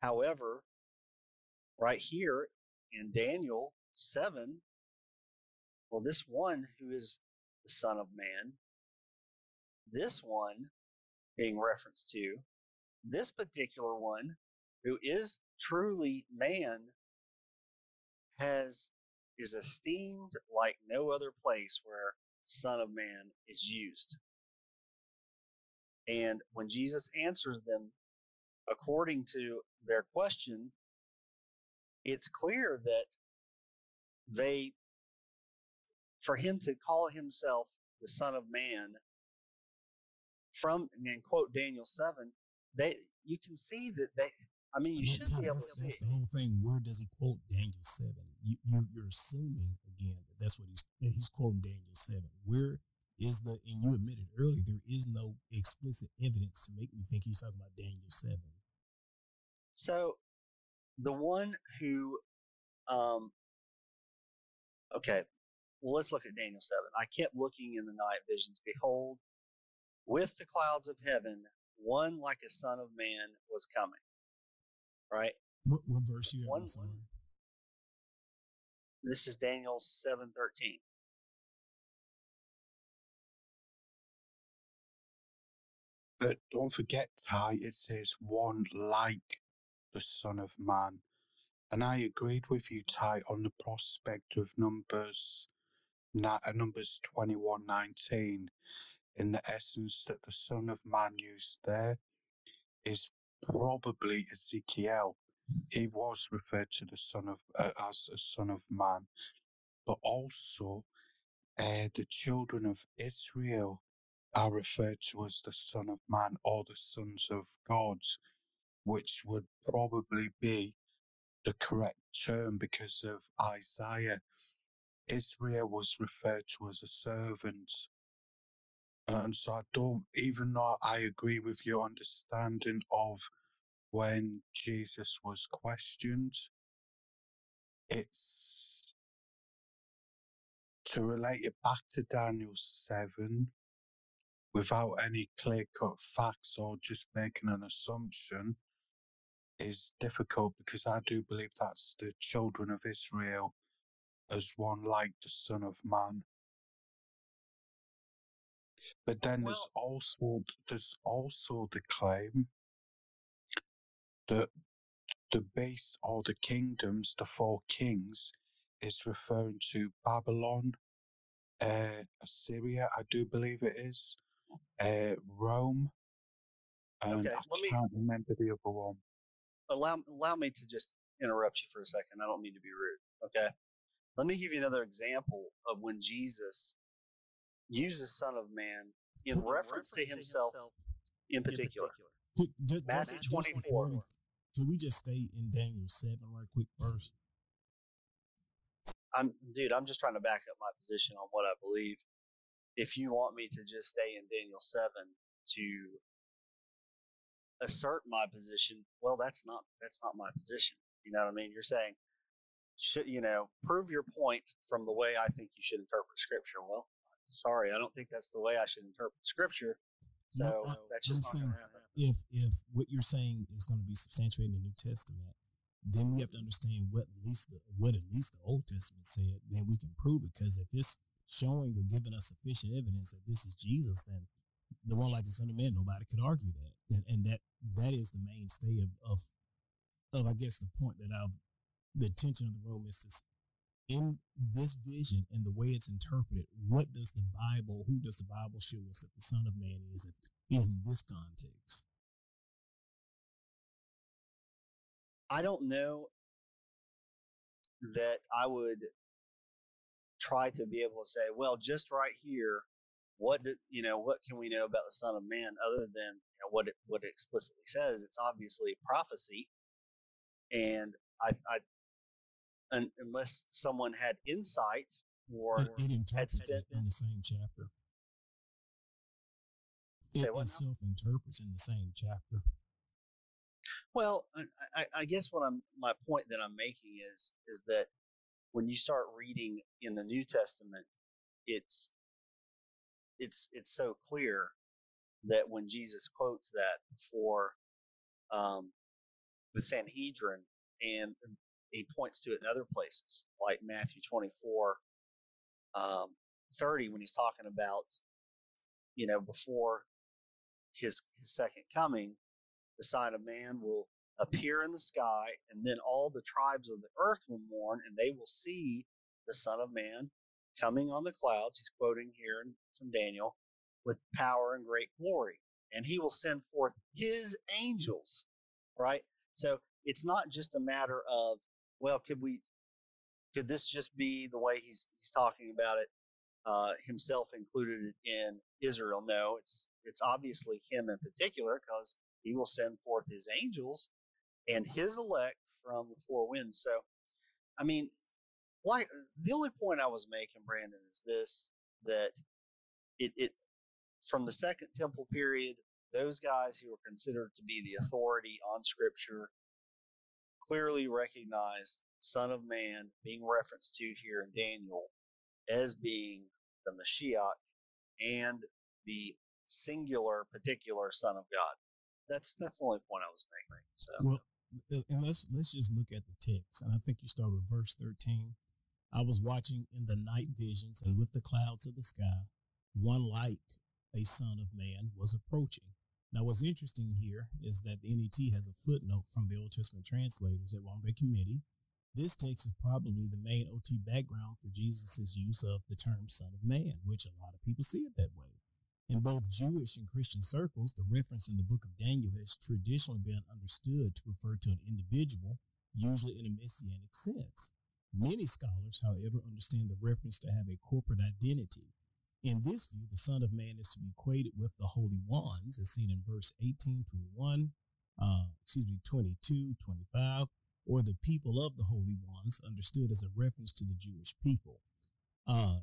However, right here in Daniel 7, well, this one who is the Son of Man, this one being referenced to, this particular one who is truly man has is esteemed like no other place where son of man is used. And when jesus answers them according to their question it's clear that they for him to call himself the son of man from and quote daniel 7 they you can see that they I mean, you should be able to see. That's the whole thing. Where does he quote Daniel seven? You, you you're assuming again that that's what he's he's quoting Daniel seven. Where is the and you admitted earlier there is no explicit evidence to make me think he's talking about Daniel seven. So, the one who, um, okay, well, let's look at Daniel seven. I kept looking in the night visions. Behold, with the clouds of heaven, one like a son of man was coming right? What, what verse you one, one. This is Daniel seven thirteen. But don't forget, Ty, it says one like the Son of Man. And I agreed with you, Ty, on the prospect of Numbers, uh, Numbers 21.19 in the essence that the Son of Man used there is probably Ezekiel. He was referred to the son of uh, as a son of man, but also uh, the children of Israel are referred to as the son of man or the sons of God, which would probably be the correct term because of Isaiah. Israel was referred to as a servant. And so I don't, even though I agree with your understanding of when Jesus was questioned, it's to relate it back to Daniel 7 without any clear cut facts or just making an assumption is difficult because I do believe that's the children of Israel as one like the Son of Man. But then well, there's also there's also the claim that the base or the kingdoms, the four kings, is referring to Babylon, uh, Assyria, I do believe it is, uh, Rome, and okay, I can't me, remember the other one. Allow allow me to just interrupt you for a second. I don't mean to be rude. Okay, let me give you another example of when Jesus uses the Son of Man in reference, reference to himself, himself in particular. In particular. Matthew 24. Can we just stay in Daniel seven right quick first? I'm dude, I'm just trying to back up my position on what I believe. If you want me to just stay in Daniel seven to assert my position, well that's not that's not my position. You know what I mean? You're saying should you know, prove your point from the way I think you should interpret scripture. Well, sorry, I don't think that's the way I should interpret scripture. So no, I, that's just I'm not saying, if if what you're saying is going to be substantiated in the New Testament, then we have to understand what at least the what at least the Old Testament said. Then we can prove it because if it's showing or giving us sufficient evidence that this is Jesus, then the one like the Son of Man, nobody could argue that, and, and that that is the mainstay of of of I guess the point that I've the attention of the room is to in this vision and the way it's interpreted, what does the Bible, who does the Bible show us that the Son of Man is in this context? I don't know that I would try to be able to say, well, just right here, what do, you know, what can we know about the Son of Man other than you know, what it what it explicitly says? It's obviously prophecy, and I, I un, unless someone had insight or it, it interprets it in the same chapter. It, it self-interprets in the same chapter. Well, I, I guess what I'm my point that I'm making is is that when you start reading in the New Testament, it's it's it's so clear that when Jesus quotes that for um, the Sanhedrin, and he points to it in other places, like Matthew 24, um, 30, when he's talking about, you know, before his, his second coming, the Son of Man will appear in the sky, and then all the tribes of the earth will mourn, and they will see the Son of Man coming on the clouds. He's quoting here from Daniel with power and great glory. And he will send forth his angels, right? So it's not just a matter of, well, could we, could this just be the way he's, he's talking about it, uh, himself included in Israel? No, it's, it's obviously him in particular because he will send forth his angels and his elect from the four winds. So, I mean, like the only point I was making, Brandon, is this that it, it from the second temple period, those guys who were considered to be the authority on scripture clearly recognized Son of Man being referenced to here in Daniel as being the Mashiach and the singular particular Son of God. That's that's the only point I was making. So well, and let's let's just look at the text, and I think you start with verse thirteen. I was watching in the night visions, and with the clouds of the sky, one like a son of man was approaching. Now, what's interesting here is that the NET has a footnote from the Old Testament translators at Wombe Committee. This text is probably the main OT background for Jesus' use of the term Son of Man, which a lot of people see it that way. In both Jewish and Christian circles, the reference in the book of Daniel has traditionally been understood to refer to an individual, usually in a messianic sense. Many scholars, however, understand the reference to have a corporate identity. In this view, the Son of Man is to be equated with the holy ones, as seen in verse 18, 21, uh, excuse me, 22, 25, or the people of the holy ones, understood as a reference to the Jewish people. Uh,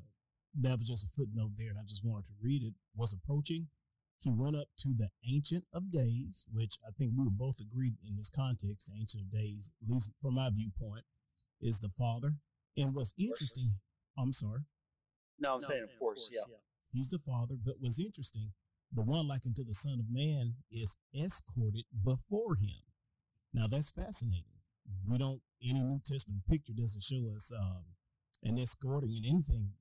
that was just a footnote there, and I just wanted to read it. Was approaching. He went up to the Ancient of Days, which I think we would both agree in this context, Ancient of Days, at least from my viewpoint, is the Father. And what's interesting, I'm sorry. No, I'm no, saying, of course, yeah. yeah. He's the Father, but what's interesting, the one like unto the Son of Man is escorted before him. Now that's fascinating. We don't, any New Testament picture doesn't show us um, an escorting in anything.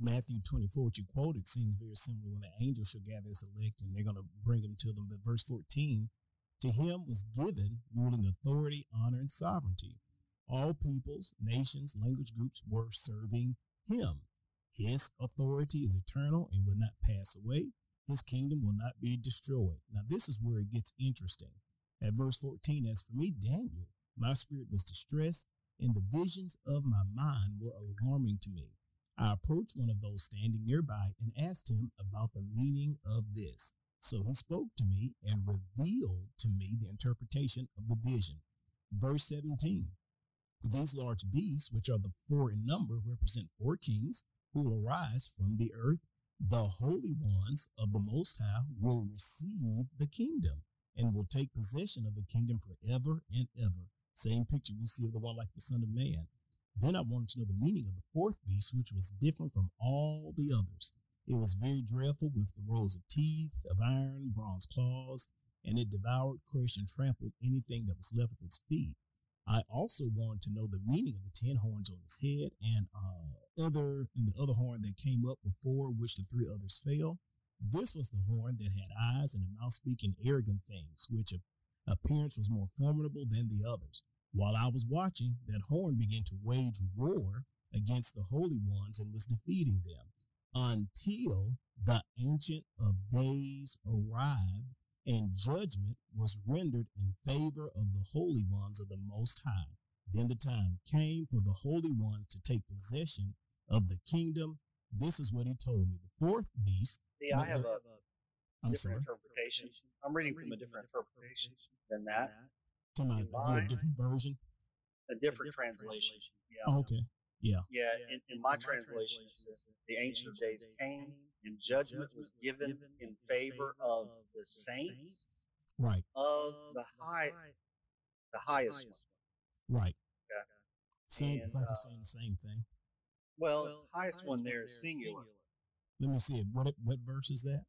Matthew 24, which you quoted, seems very similar when the angel shall gather his elect and they're going to bring him to them. But verse 14, to him was given ruling authority, honor, and sovereignty. All peoples, nations, language groups were serving him. His authority is eternal and will not pass away. His kingdom will not be destroyed. Now, this is where it gets interesting. At verse 14, as for me, Daniel, my spirit was distressed, and the visions of my mind were alarming to me. I approached one of those standing nearby and asked him about the meaning of this. So he spoke to me and revealed to me the interpretation of the vision. Verse 17 these large beasts, which are the four in number, represent four kings who will arise from the earth. The holy ones of the Most High will receive the kingdom and will take possession of the kingdom forever and ever. Same picture we see of the one like the Son of Man. Then I wanted to know the meaning of the fourth beast, which was different from all the others. It was very dreadful with the rows of teeth of iron, bronze claws, and it devoured, crushed, and trampled anything that was left at its feet. I also wanted to know the meaning of the ten horns on his head and uh, other and the other horn that came up before which the three others fell. This was the horn that had eyes and a mouth speaking arrogant things, which appearance was more formidable than the others. While I was watching, that horn began to wage war against the holy ones and was defeating them until the Ancient of Days arrived and judgment was rendered in favor of the holy ones of the Most High. Then the time came for the holy ones to take possession of the kingdom. This is what he told me. The fourth beast. See, I have a I'm different sorry. interpretation. I'm reading from a different interpretation than that. To my, in a different version. A different translation. Yeah. Oh, okay. Yeah. In, in my translation, it says the Ancient of Days came and judgment was given in favor of the saints Right. of the high, the highest one. Right. Okay. Same. And, it's like uh, saying the same thing. Well, highest one there is singular. Let me see it. What what verse is that?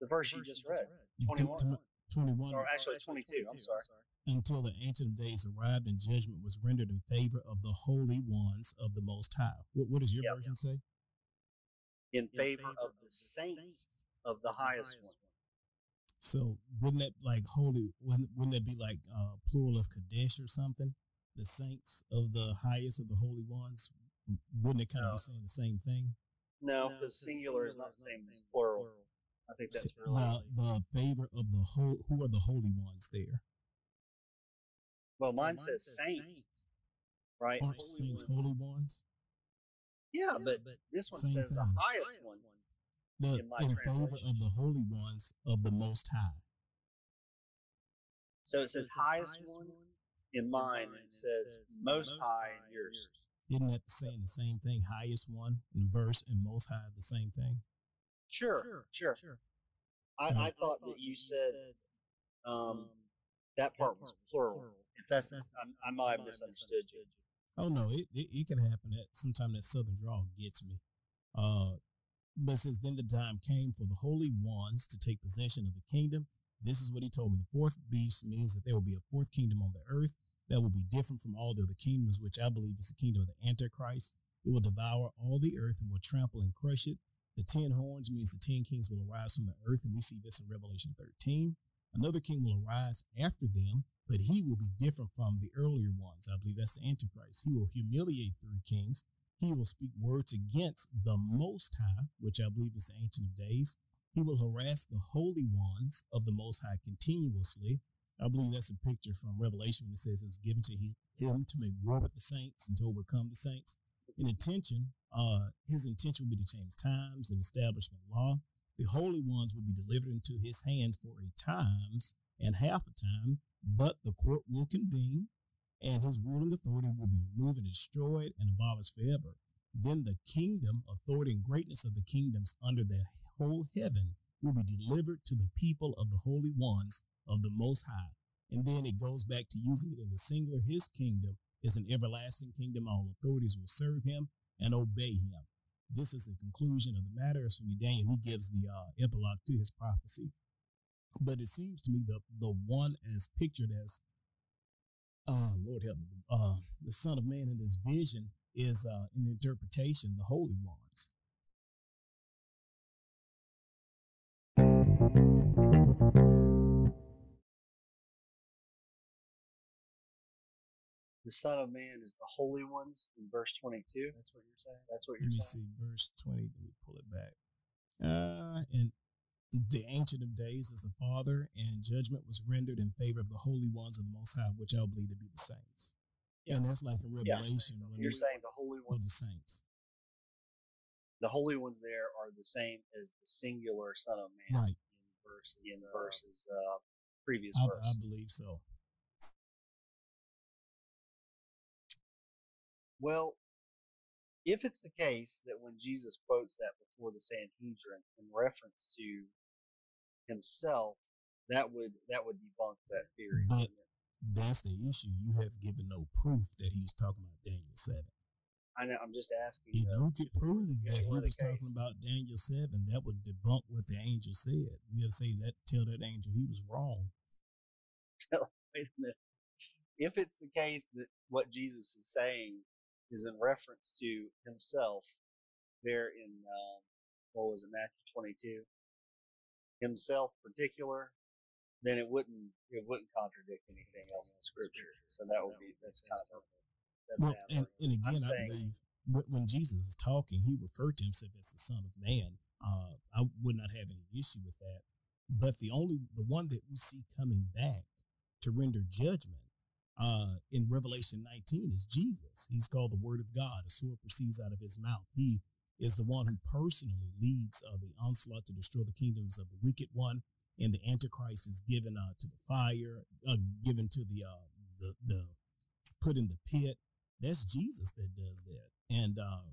The verse you just read, T- 21. t- 21. Or actually 22, I'm sorry. Until the Ancient Days arrived and judgment was rendered in favor of the holy ones of the Most High. What, what does your Yeah. version say? In favor of the saints of the highest one. So wouldn't that like holy? Wouldn't, wouldn't that be like uh, plural of Kadesh or something? The saints of the highest of the holy ones. Wouldn't it kind of be saying the same thing? No, because singular is not the same as plural. I think that's S- really. well, the favor of the whole. Who are the holy ones there? Well, mine says saints, right? Aren't saints holy ones? Yeah, but but this one Same says the thing. highest one. The, In in favor of the holy ones of the Most High. So it says highest one in mine, and it says most high in yours. Isn't that saying the same thing? Highest one in verse and most high the same thing. Sure, sure. I, Yeah. I thought that you said um, that part was plural. If that's, I, I might have misunderstood you. Oh no, it it, it can happen. That sometime that southern draw gets me. Uh, but since then the time came for the holy ones to take possession of the kingdom. This is what he told me. The fourth beast means that there will be a fourth kingdom on the earth that will be different from all the other kingdoms, which I believe is the kingdom of the Antichrist. It will devour all the earth and will trample and crush it. The ten horns means the ten kings will arise from the earth, and we see this in Revelation 13. Another king will arise after them, but he will be different from the earlier ones. I believe that's the Antichrist. He will humiliate three kings. He will speak words against the Most High, which I believe is the Ancient of Days. He will harass the holy ones of the Most High continuously. I believe that's a picture from Revelation when it says it's given to him to make war with the saints and to overcome the saints. In intention, uh, his intention will be to change times and establishment law. The holy ones will be delivered into his hands for a times and half a time, but the court will convene and his ruling authority will be removed and destroyed and abolished forever. Then the kingdom, authority, and greatness of the kingdoms under the whole heaven will be delivered to the people of the holy ones of the Most High. And then it goes back to using it in the singular. His kingdom is an everlasting kingdom. All authorities will serve him and obey him. This is the conclusion of the matter. As from Daniel, he gives the uh, epilogue to his prophecy. But it seems to me the the one as pictured as, uh, Lord help me, uh, the Son of Man in this vision is uh, in the interpretation the holy ones. The Son of Man is the holy ones in verse 22. That's what you're saying? That's what you're Let me saying? see, verse 20. Let me pull it back. Uh, and the Ancient of Days is the Father, and judgment was rendered in favor of the holy ones of the Most High, which I believe to be the saints. Yeah. And that's like in Yeah. Revelation when You're we- saying the holy ones of ones, the saints. the holy ones there are the same as the singular Son of Man Right. in verses, in verses uh, previous I, verse. I believe so. Well, if it's the case that when Jesus quotes that before the Sanhedrin in reference to himself, that would that would debunk that theory. But- That's the issue. You have given no proof that he was talking about Daniel 7. I know, I'm just asking. If though, you could prove that he was talking about Daniel 7, that would debunk what the angel said. We would say that, tell that angel he was wrong. Wait a minute. If it's the case that what Jesus is saying is in reference to himself, there in um, what was it, Matthew 22, himself particular, then it wouldn't it wouldn't contradict anything else in Scripture. So that would be that's kind of well, and, and, again, I believe when Jesus is talking, he referred to himself as the Son of Man. Uh, I would not have any issue with that. But the only the one that we see coming back to render judgment uh, in Revelation 19 is Jesus. He's called the Word of God. A sword proceeds out of his mouth. He is the one who personally leads uh, the onslaught to destroy the kingdoms of the wicked one, and the Antichrist is given uh, to the fire, uh, given to the uh, the the put in the pit. That's Jesus that does that, and uh,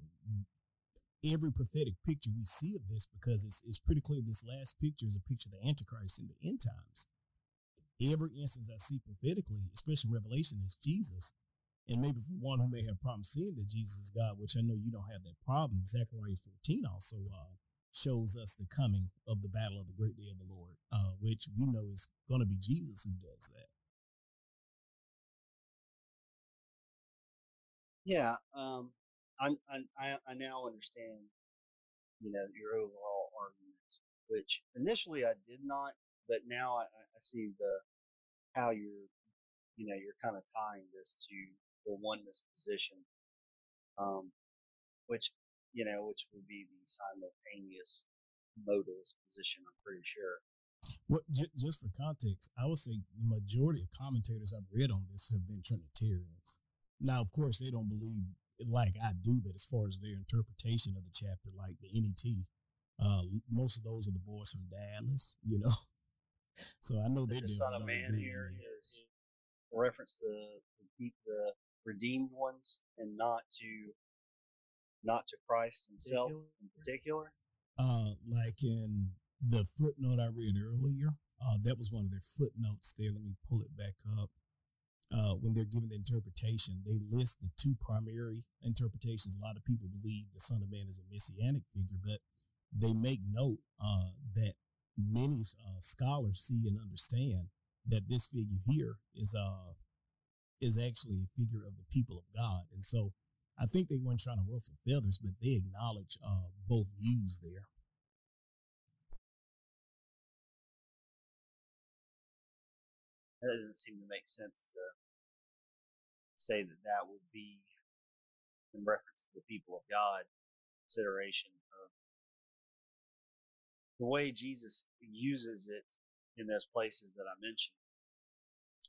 every prophetic picture we see of this, because it's it's pretty clear. This last picture is a picture of the Antichrist in the end times. Every instance I see prophetically, especially Revelation, is Jesus and maybe for one who may have problems seeing that Jesus is God, which I know you don't have that problem, Zechariah 14 also uh, shows us the coming of the battle of the great day of the Lord, uh, which we know is going to be Jesus who does that. Yeah, um, I'm, I, I now understand, you know, your overall argument, which initially I did not, but now I, I see the how you're, you know, you're kind of tying this to the oneness position, um, which you know, which would be the simultaneous modalist position. I'm pretty sure. Well, j- just for context, I would say the majority of commentators I've read on this have been Trinitarians. Now, of course, they don't believe like I do, but as far as their interpretation of the chapter, like the NET, uh, most of those are the boys from Dallas, you know. so I know they're the Son of Man here is reference to the, the redeemed ones and not to not to Christ himself in particular? Uh, like in the footnote I read earlier, uh, that was one of their footnotes there. Let me pull it back up. Uh, when they're giving the interpretation, they list the two primary interpretations. A lot of people believe the Son of Man is a messianic figure, but they make note uh, that many uh, scholars see and understand that this figure here is uh, is actually a figure of the people of God. And so I think they weren't trying to ruffle feathers, but they acknowledge uh, both views there. That doesn't seem to make sense to say that that would be in reference to the people of God consideration of the way Jesus uses it in those places that I mentioned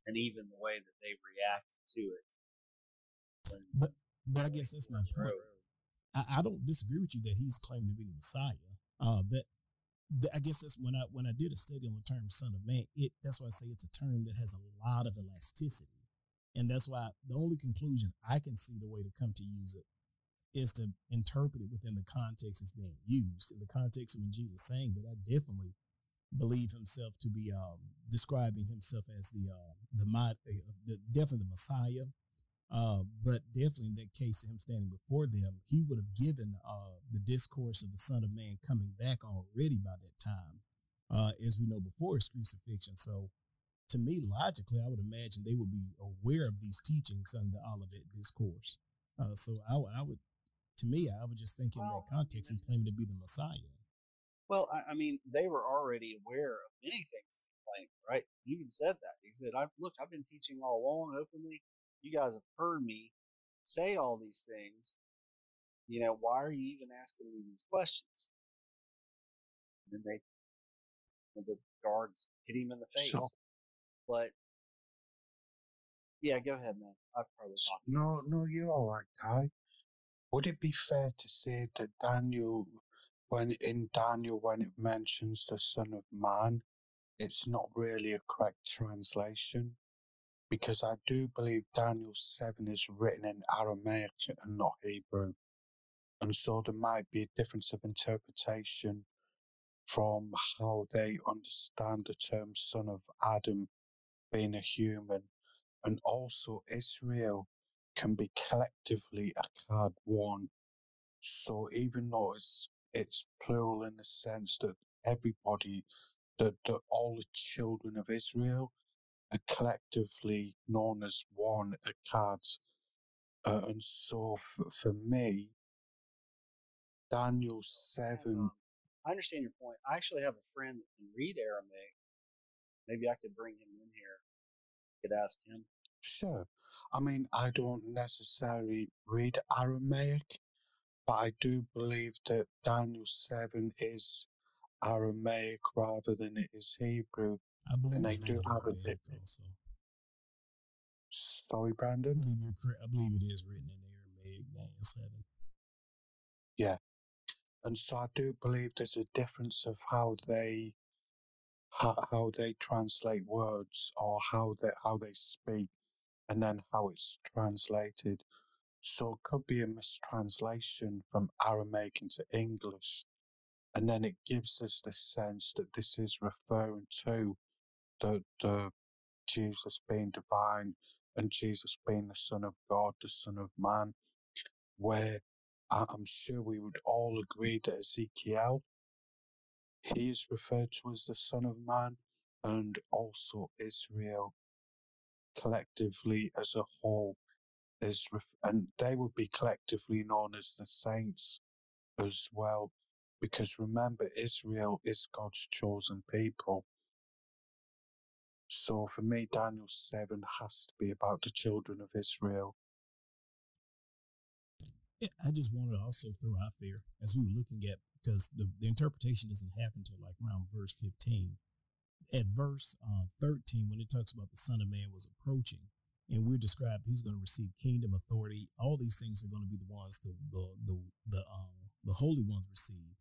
and even the way that they react to it. But but I guess that's my point. I, I, don't disagree with you that he's claimed to be the Messiah. Uh, but th- I guess that's when I when I did a study on the term "son of man." It that's why I say it's a term that has a lot of elasticity, and that's why the only conclusion I can see the way to come to use it is to interpret it within the context it's being used. In the context of when Jesus saying that, I definitely believe himself to be um, describing himself as the uh, the, uh, the definitely the Messiah. Uh, but definitely in that case, of him standing before them, he would have given uh, the discourse of the Son of Man coming back already by that time, uh, as we know before his crucifixion. So, to me, logically, I would imagine they would be aware of these teachings under Olivet discourse. Uh, so, I, I, would, to me, I would just think in that context, he's claiming to be the Messiah. Well, I, I mean, they were already aware of many things right? He even said that. He said, "I've look, I've been teaching all along openly. You guys have heard me say all these things. You know, why are you even asking me these questions?" And they, the guards hit him in the face. So, but yeah, go ahead, man. I've probably talked. No, no, you're all right, Ty. Would it be fair to say that Daniel, when in Daniel, when it mentions the Son of Man, it's not really a correct translation because I do believe Daniel 7 is written in Aramaic and not Hebrew. And so there might be a difference of interpretation from how they understand the term son of Adam being a human. And also, Israel can be collectively echad one. So even though it's, it's plural in the sense that everybody that, that all the children of Israel are collectively known as one echad. Uh, and so for, for me, Daniel 7. Um, I understand your point. I actually have a friend that can read Aramaic. Maybe I could bring him in here. Could ask him. Sure. I mean, I don't necessarily read Aramaic, but I do believe that Daniel 7 is Aramaic rather than it is Hebrew. I believe And they it's do have a bit- also. Sorry, I Brandon? believe you're correct. I believe it is written in Aramaic, Daniel seven. Yeah, And so I do believe there's a difference of how they how, how they translate words or how they how they speak and then how it's translated. So it could be a mistranslation from Aramaic into English. And then it gives us the sense that this is referring to the the Jesus being divine and Jesus being the Son of God, the Son of Man, where I- I'm sure we would all agree that Ezekiel, he is referred to as the Son of Man, and also Israel collectively as a whole is, and they would be collectively known as the saints as well, because remember, Israel is God's chosen people. So for me, Daniel 7 has to be about the children of Israel. I just wanted to also throw out there as we were looking at because the, the interpretation doesn't happen till like around verse 15. At verse uh, 13, when it talks about the Son of Man was approaching, and we're described he's going to receive kingdom authority. All these things are going to be the ones the the the the um the holy ones receive.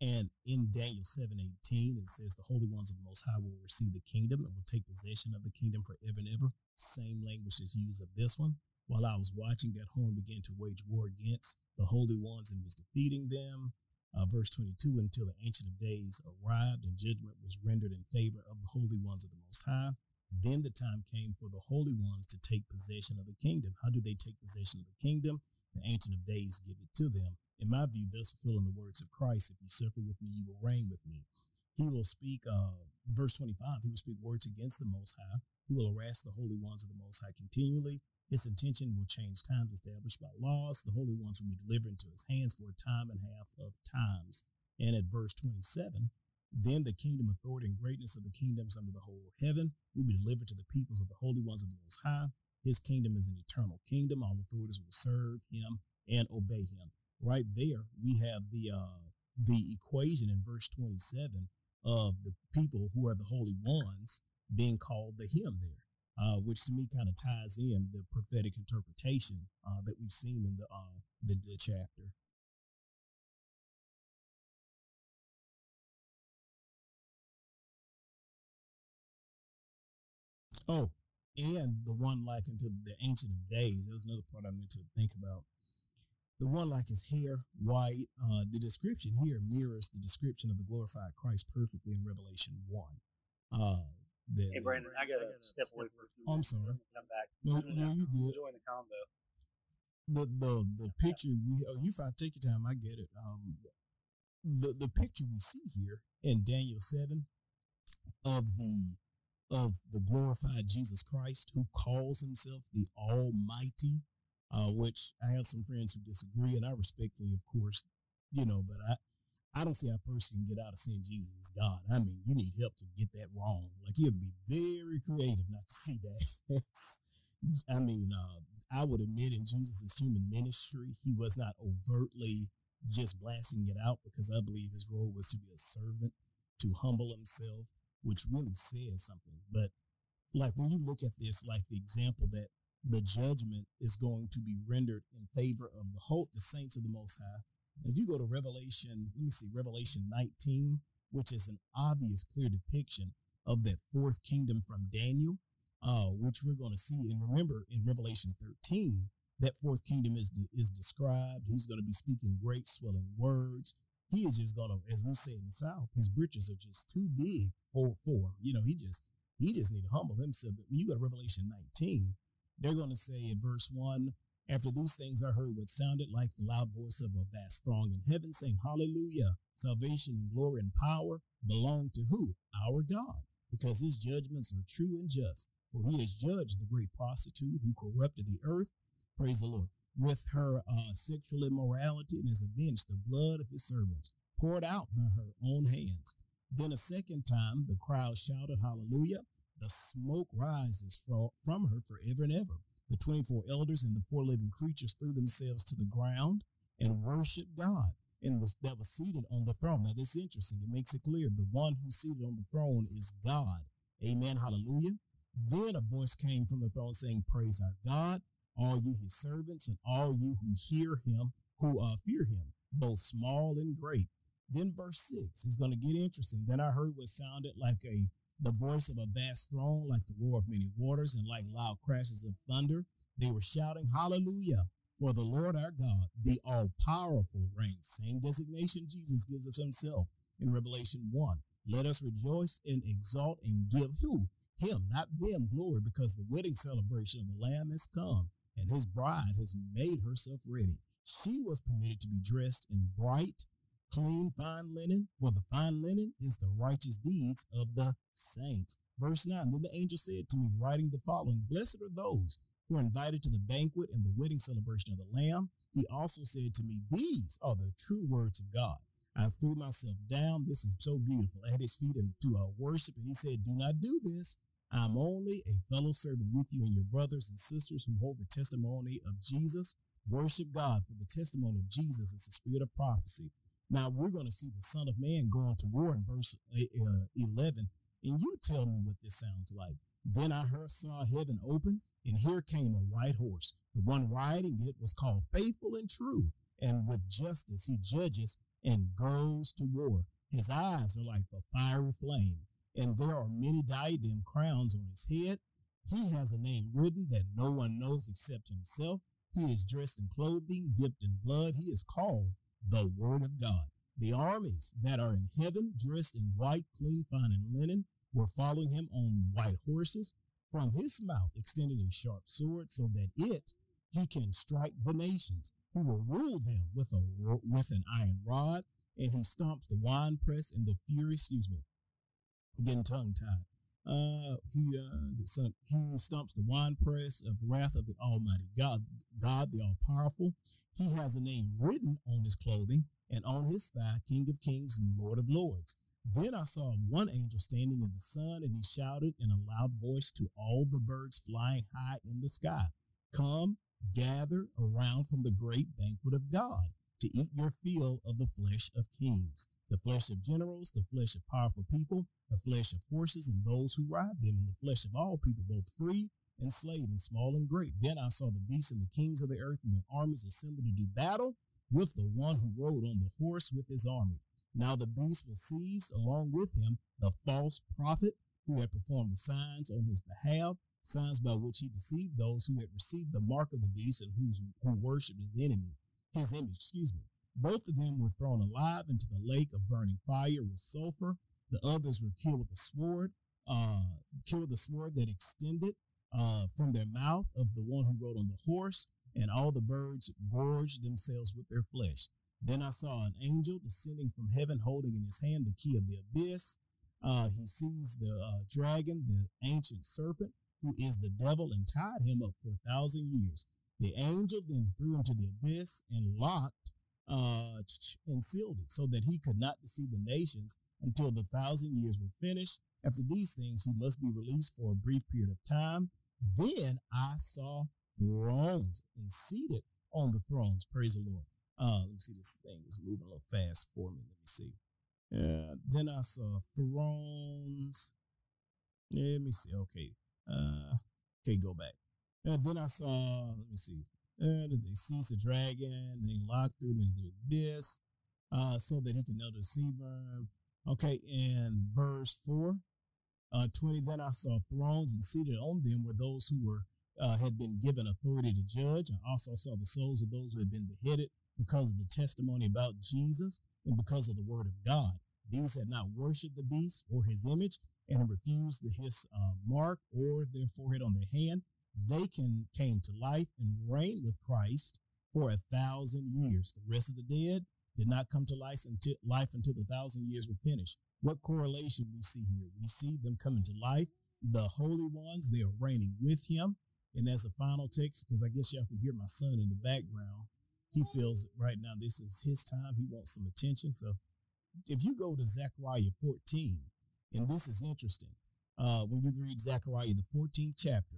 And in Daniel 7 18, it says the holy ones of the most high will receive the kingdom and will take possession of the kingdom forever and ever. Same language is used of this one. While I was watching, that horn began to wage war against the holy ones and was defeating them. Uh, verse 22 until the Ancient of Days arrived and judgment was rendered in favor of the holy ones of the Most High. Then the time came for the holy ones to take possession of the kingdom. How do they take possession of the kingdom? The Ancient of Days give it to them. In my view, thus fulfilling the words of Christ, if you suffer with me, you will reign with me. He will speak, uh, verse 25, he will speak words against the Most High. He will harass the holy ones of the Most High continually. His intention will change times established by laws. The holy ones will be delivered into his hands for a time and a half of times. And at verse 27, then the kingdom, authority, and greatness of the kingdoms under the whole heaven will be delivered to the peoples of the holy ones of the Most High. His kingdom is an eternal kingdom. All authorities will serve him and obey him. Right there, we have the uh, the equation in verse 27 of the people who are the holy ones being called the him there uh, which to me kind of ties in the prophetic interpretation uh, that we've seen in the, uh, the the chapter. Oh, and the one like unto the ancient of days. That was another part I meant to think about. The one like his hair white. Uh, the description here mirrors the description of the glorified Christ perfectly in Revelation one. Uh, Hey, Brandon, I gotta step away for a few Oh, I'm sorry. Come back. No, no, you good. enjoying the combo. the the the picture we oh you fine take your time I get it um the the picture we see here in Daniel seven of the of the glorified Jesus Christ who calls himself the Almighty, uh, which I have some friends who disagree, and I respectfully, of course, you know, but I I don't see how a person can get out of saying Jesus is God. I mean, you need help to get that wrong. Like you have to be very creative not to see that. I mean, uh, I would admit in Jesus' human ministry, he was not overtly just blasting it out because I believe his role was to be a servant, to humble himself, which really says something. But like when you look at this, like the example that the judgment is going to be rendered in favor of the whole, the saints of the Most High. If you go to Revelation, let me see, Revelation 19, which is an obvious, clear depiction of that fourth kingdom from Daniel, uh, which we're going to see. And remember, in Revelation 13, that fourth kingdom is de- is described. He's going to be speaking great, swelling words. He is just to, as we say in the South, his britches are just too big for for him. You know, he just he just need to humble himself. But when you go to Revelation 19, they're to say in verse one. After these things, I heard what sounded like the loud voice of a vast throng in heaven saying, Hallelujah! Salvation and glory and power belong to who? Our God, because his judgments are true and just. For he has judged the great prostitute who corrupted the earth, praise the Lord, with her uh, sexual immorality and has avenged the blood of his servants, poured out by her own hands. Then a second time the crowd shouted, Hallelujah! The smoke rises from, her forever and ever. The 24 elders and the four living creatures threw themselves to the ground and worshiped God and was that was seated on the throne. Now this is interesting. It makes it clear the one who's seated on the throne is God. Amen. Hallelujah. Then a voice came from the throne saying, Praise our God, all you his servants, and all you who hear him, who uh, fear him, both small and great. Then verse six is going to get interesting. Then I heard what sounded like a the voice of a vast throne, like the roar of many waters, and like loud crashes of thunder. They were shouting, Hallelujah! For the Lord our God, the all powerful, reigns. Same designation Jesus gives of himself in Revelation 1. Let us rejoice and exalt and give who? Him, not them, glory, because the wedding celebration of the Lamb has come, and his bride has made herself ready. She was permitted to be dressed in bright, clean, fine linen, for the fine linen is the righteous deeds of the saints. Verse 9 Then the angel said to me, writing the following Blessed are those who are invited to the banquet and the wedding celebration of the Lamb. He also said to me, These are the true words of God. I threw myself down. This is so beautiful at his feet and to our worship. And he said, Do not do this. I'm only a fellow servant with you and your brothers and sisters who hold the testimony of Jesus. Worship God, for the testimony of Jesus is the spirit of prophecy. Now we're going to see the Son of Man going to war in verse uh, 11. And you tell me what this sounds like. Then I heard, saw heaven open, and here came a white horse. The one riding it was called Faithful and True, and with justice he judges and goes to war. His eyes are like a fiery flame, and there are many diadem crowns on his head. He has a name written that no one knows except himself. He is dressed in clothing dipped in blood. He is called the Word of God. The armies that are in heaven, dressed in white, clean, fine, and linen, were following him on white horses. From his mouth extended a sharp sword so that it he can strike the nations. He will rule them with a with an iron rod, and he stomps the winepress in the fury. Excuse me, getting tongue tied. Uh, he uh, he stomps the winepress of the wrath of the Almighty God, God the All Powerful. He has a name written on his clothing and on his thigh, King of Kings and Lord of Lords. Then I saw one angel standing in the sun, and he shouted in a loud voice to all the birds flying high in the sky Come, gather around from the great banquet of God to eat your fill of the flesh of kings, the flesh of generals, the flesh of powerful people, the flesh of horses and those who ride them, and the flesh of all people, both free and slave, and small and great. Then I saw the beasts and the kings of the earth and their armies assembled to do battle with the one who rode on the horse with his army. Now the beast was seized along with him, the false prophet who had performed the signs on his behalf, signs by which he deceived those who had received the mark of the beast and who worshiped his enemy, his image, excuse me. Both of them were thrown alive into the lake of burning fire with sulfur. The others were killed with a sword, uh, killed with a sword that extended uh, from their mouth of the one who rode on the horse, and all the birds gorged themselves with their flesh. Then I saw an angel descending from heaven, holding in his hand the key of the abyss. Uh, he sees the uh, dragon, the ancient serpent, who is the devil, and tied him up for a thousand years. The angel then threw into the abyss and locked uh, and sealed it so that he could not deceive the nations until the thousand years were finished. After these things, he must be released for a brief period of time. Then I saw thrones and seated on the thrones. Praise the Lord. Uh, let me see. This thing is moving a little fast for me. Let me see. Uh, then I saw thrones. Let me see. Okay. Uh, okay, go back. And then I saw. Let me see. And they seized the dragon. They locked him in the abyss, uh, so that he could know deceive them. Okay, in verse four, uh, twenty. Then I saw thrones, and seated on them were those who were uh, had been given authority to judge. I also saw the souls of those who had been beheaded because of the testimony about Jesus and because of the word of God. These had not worshiped the beast or his image and refused his uh, mark or their forehead on their hand. They can came to life and reigned with Christ for a thousand years. The rest of the dead did not come to life until, life until the thousand years were finished. What correlation we see here? We see them coming to life. The holy ones, they are reigning with him. And as a final text, because I guess y'all can hear my son in the background, he feels right now this is his time. He wants some attention. So if you go to Zechariah 14, and this is interesting, uh, when you read Zechariah, the 14th chapter,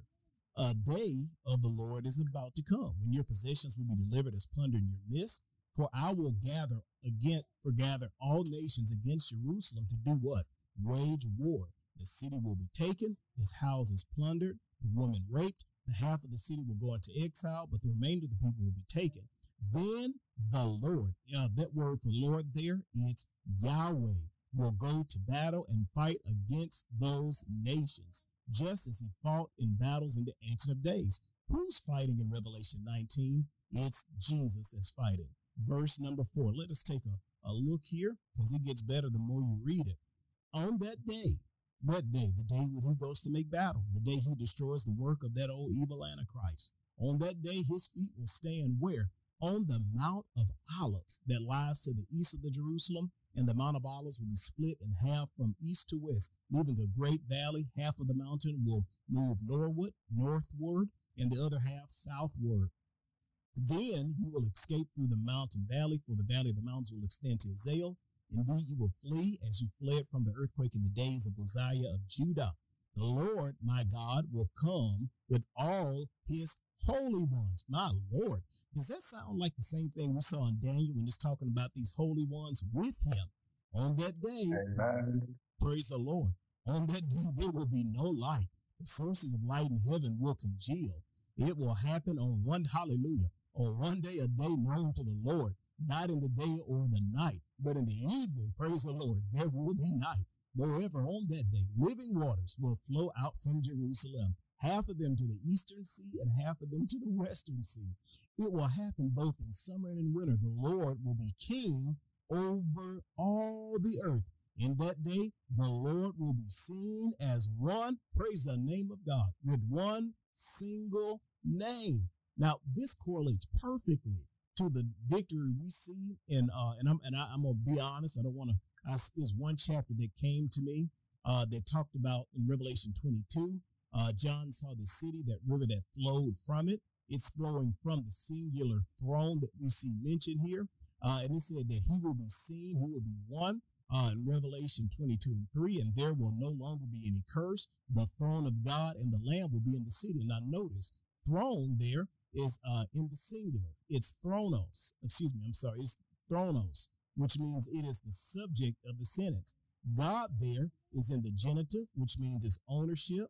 a day of the Lord is about to come when your possessions will be delivered as plunder in your midst. For I will gather again, for gather all nations against Jerusalem to do what? Wage war. The city will be taken, its houses plundered, the woman raped, the half of the city will go into exile, but the remainder of the people will be taken. Then the Lord, uh, that word for Lord there, it's Yahweh, will go to battle and fight against those nations, just as he fought in battles in the Ancient of Days. Who's fighting in Revelation 19? It's Jesus that's fighting. Verse number four. Let us take a, a look here because it gets better the more you read it. On that day, what day? The day when he goes to make battle, the day he destroys the work of that old evil Antichrist. On that day, his feet will stand where? On the Mount of Olives that lies to the east of the Jerusalem, and the Mount of Olives will be split in half from east to west, leaving a great valley. Half of the mountain will move northward, northward, and the other half southward. Then you will escape through the mountain valley, for the valley of the mountains will extend to Azal. Indeed, you will flee as you fled from the earthquake in the days of Uzziah of Judah. The Lord, my God, will come with all his holy ones. My Lord. Does that sound like the same thing we saw in Daniel when it's talking about these holy ones with him? On that day, Amen. praise the Lord. On that day, there will be no light. The sources of light in heaven will congeal. It will happen on one, hallelujah, on one day, a day known to the Lord, not in the day or the night, but in the evening, praise the Lord, there will be night. Moreover, on that day, living waters will flow out from Jerusalem, half of them to the eastern sea and half of them to the western sea. It will happen both in summer and in winter. The Lord will be king over all the earth. In that day, the Lord will be seen as one, praise the name of God, with one single name. Now, this correlates perfectly to the victory we see in, uh, and I'm, and I, am gonna be honest. I don't want to. There's one chapter that came to me uh, that talked about in Revelation 22. Uh, John saw the city, that river that flowed from it. It's flowing from the singular throne that we see mentioned here. Uh, and it said that he will be seen, he will be one uh, in Revelation 22 and 3, and there will no longer be any curse. The throne of God and the Lamb will be in the city. Now, notice, throne there is uh, in the singular. It's thronos. Excuse me. I'm sorry. It's thronos, which means it is the subject of the sentence. God there is in the genitive, which means it's ownership.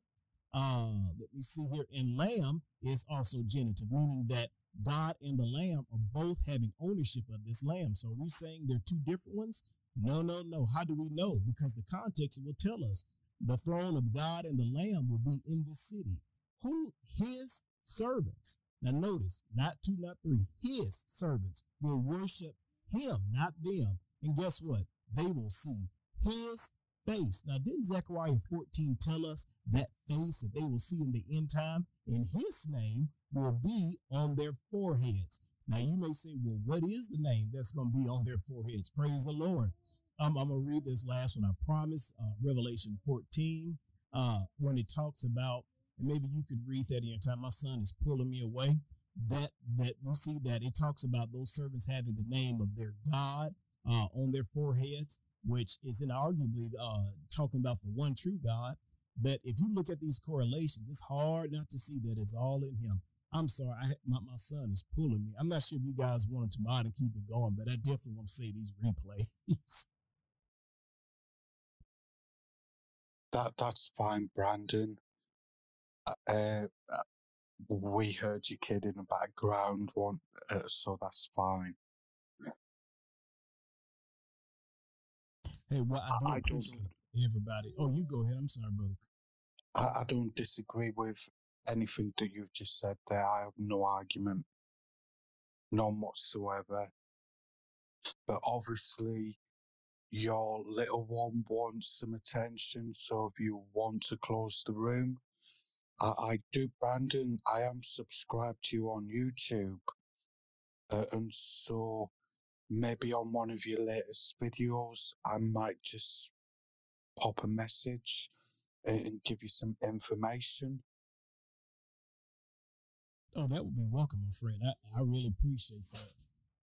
Uh, let me see here. And lamb is also genitive, meaning that God and the lamb are both having ownership of this lamb. So are we saying they're two different ones? No, no, no. How do we know? Because the context will tell us the throne of God and the lamb will be in the city. Who? His servants. Now notice, not two, not three. His servants will worship him, not them. And guess what? They will see his face. Now, didn't Zechariah 14 tell us that face that they will see in the end time? And his name will be on their foreheads. Now, you may say, well, what is the name that's going to be on their foreheads? Praise the Lord. Um, I'm going to read this last one, I promise. Uh, Revelation 14, uh, when it talks about and maybe you could read that in your time. My son is pulling me away. That that you see that it talks about those servants having the name of their God uh, on their foreheads, which is inarguably uh, talking about the one true God. But if you look at these correlations, it's hard not to see that it's all in Him. I'm sorry, I, my, my son is pulling me. I'm not sure if you guys wanted to mod and keep it going, but I definitely want to say these replays. that that's fine, Brandon. Uh, uh, we heard you kid in the background, one, uh, so that's fine. Hey, well, I do I, appreciate I everybody. Oh, you go ahead. I'm sorry, brother. I, I don't disagree with anything that you've just said there. I have no argument, none whatsoever. But obviously, your little one wants some attention, so if you want to close the room, I, I do, Brandon. I am subscribed to you on YouTube, uh, and so maybe on one of your latest videos, I might just pop a message and, give you some information. Oh, that would be welcome, my friend. I, I really appreciate that.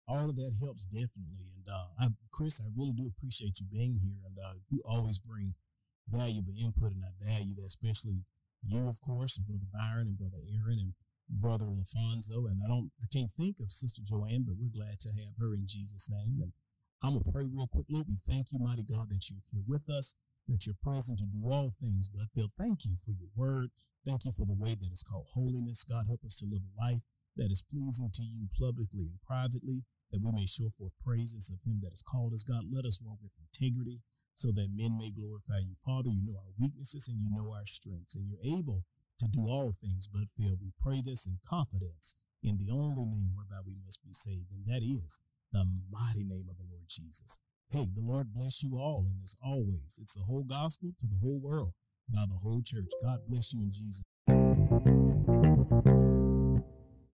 All of that helps definitely. And uh, I, Chris, I really do appreciate you being here. And uh, you always bring valuable input, and I value that, especially you, of course, and Brother Byron and Brother Aaron and Brother LaFonso. And I don't, I can't think of Sister Joanne, but we're glad to have her in Jesus' name. And I'm to pray real quick, Lord. We thank you, mighty God, that you're here with us, that you're present to do all things. But Phil, thank you for your word. Thank you for the way that is called holiness. God, help us to live a life that is pleasing to you publicly and privately, that we may show forth praises of him that has called us. God, let us walk with integrity so that men may glorify you. Father, you know our weaknesses and you know our strengths, and you're able to do all things but fail. We pray this in confidence in the only name whereby we must be saved, and that is the mighty name of the Lord Jesus. Hey, the Lord bless you all, and as always, it's the whole gospel to the whole world by the whole church. God bless you in Jesus.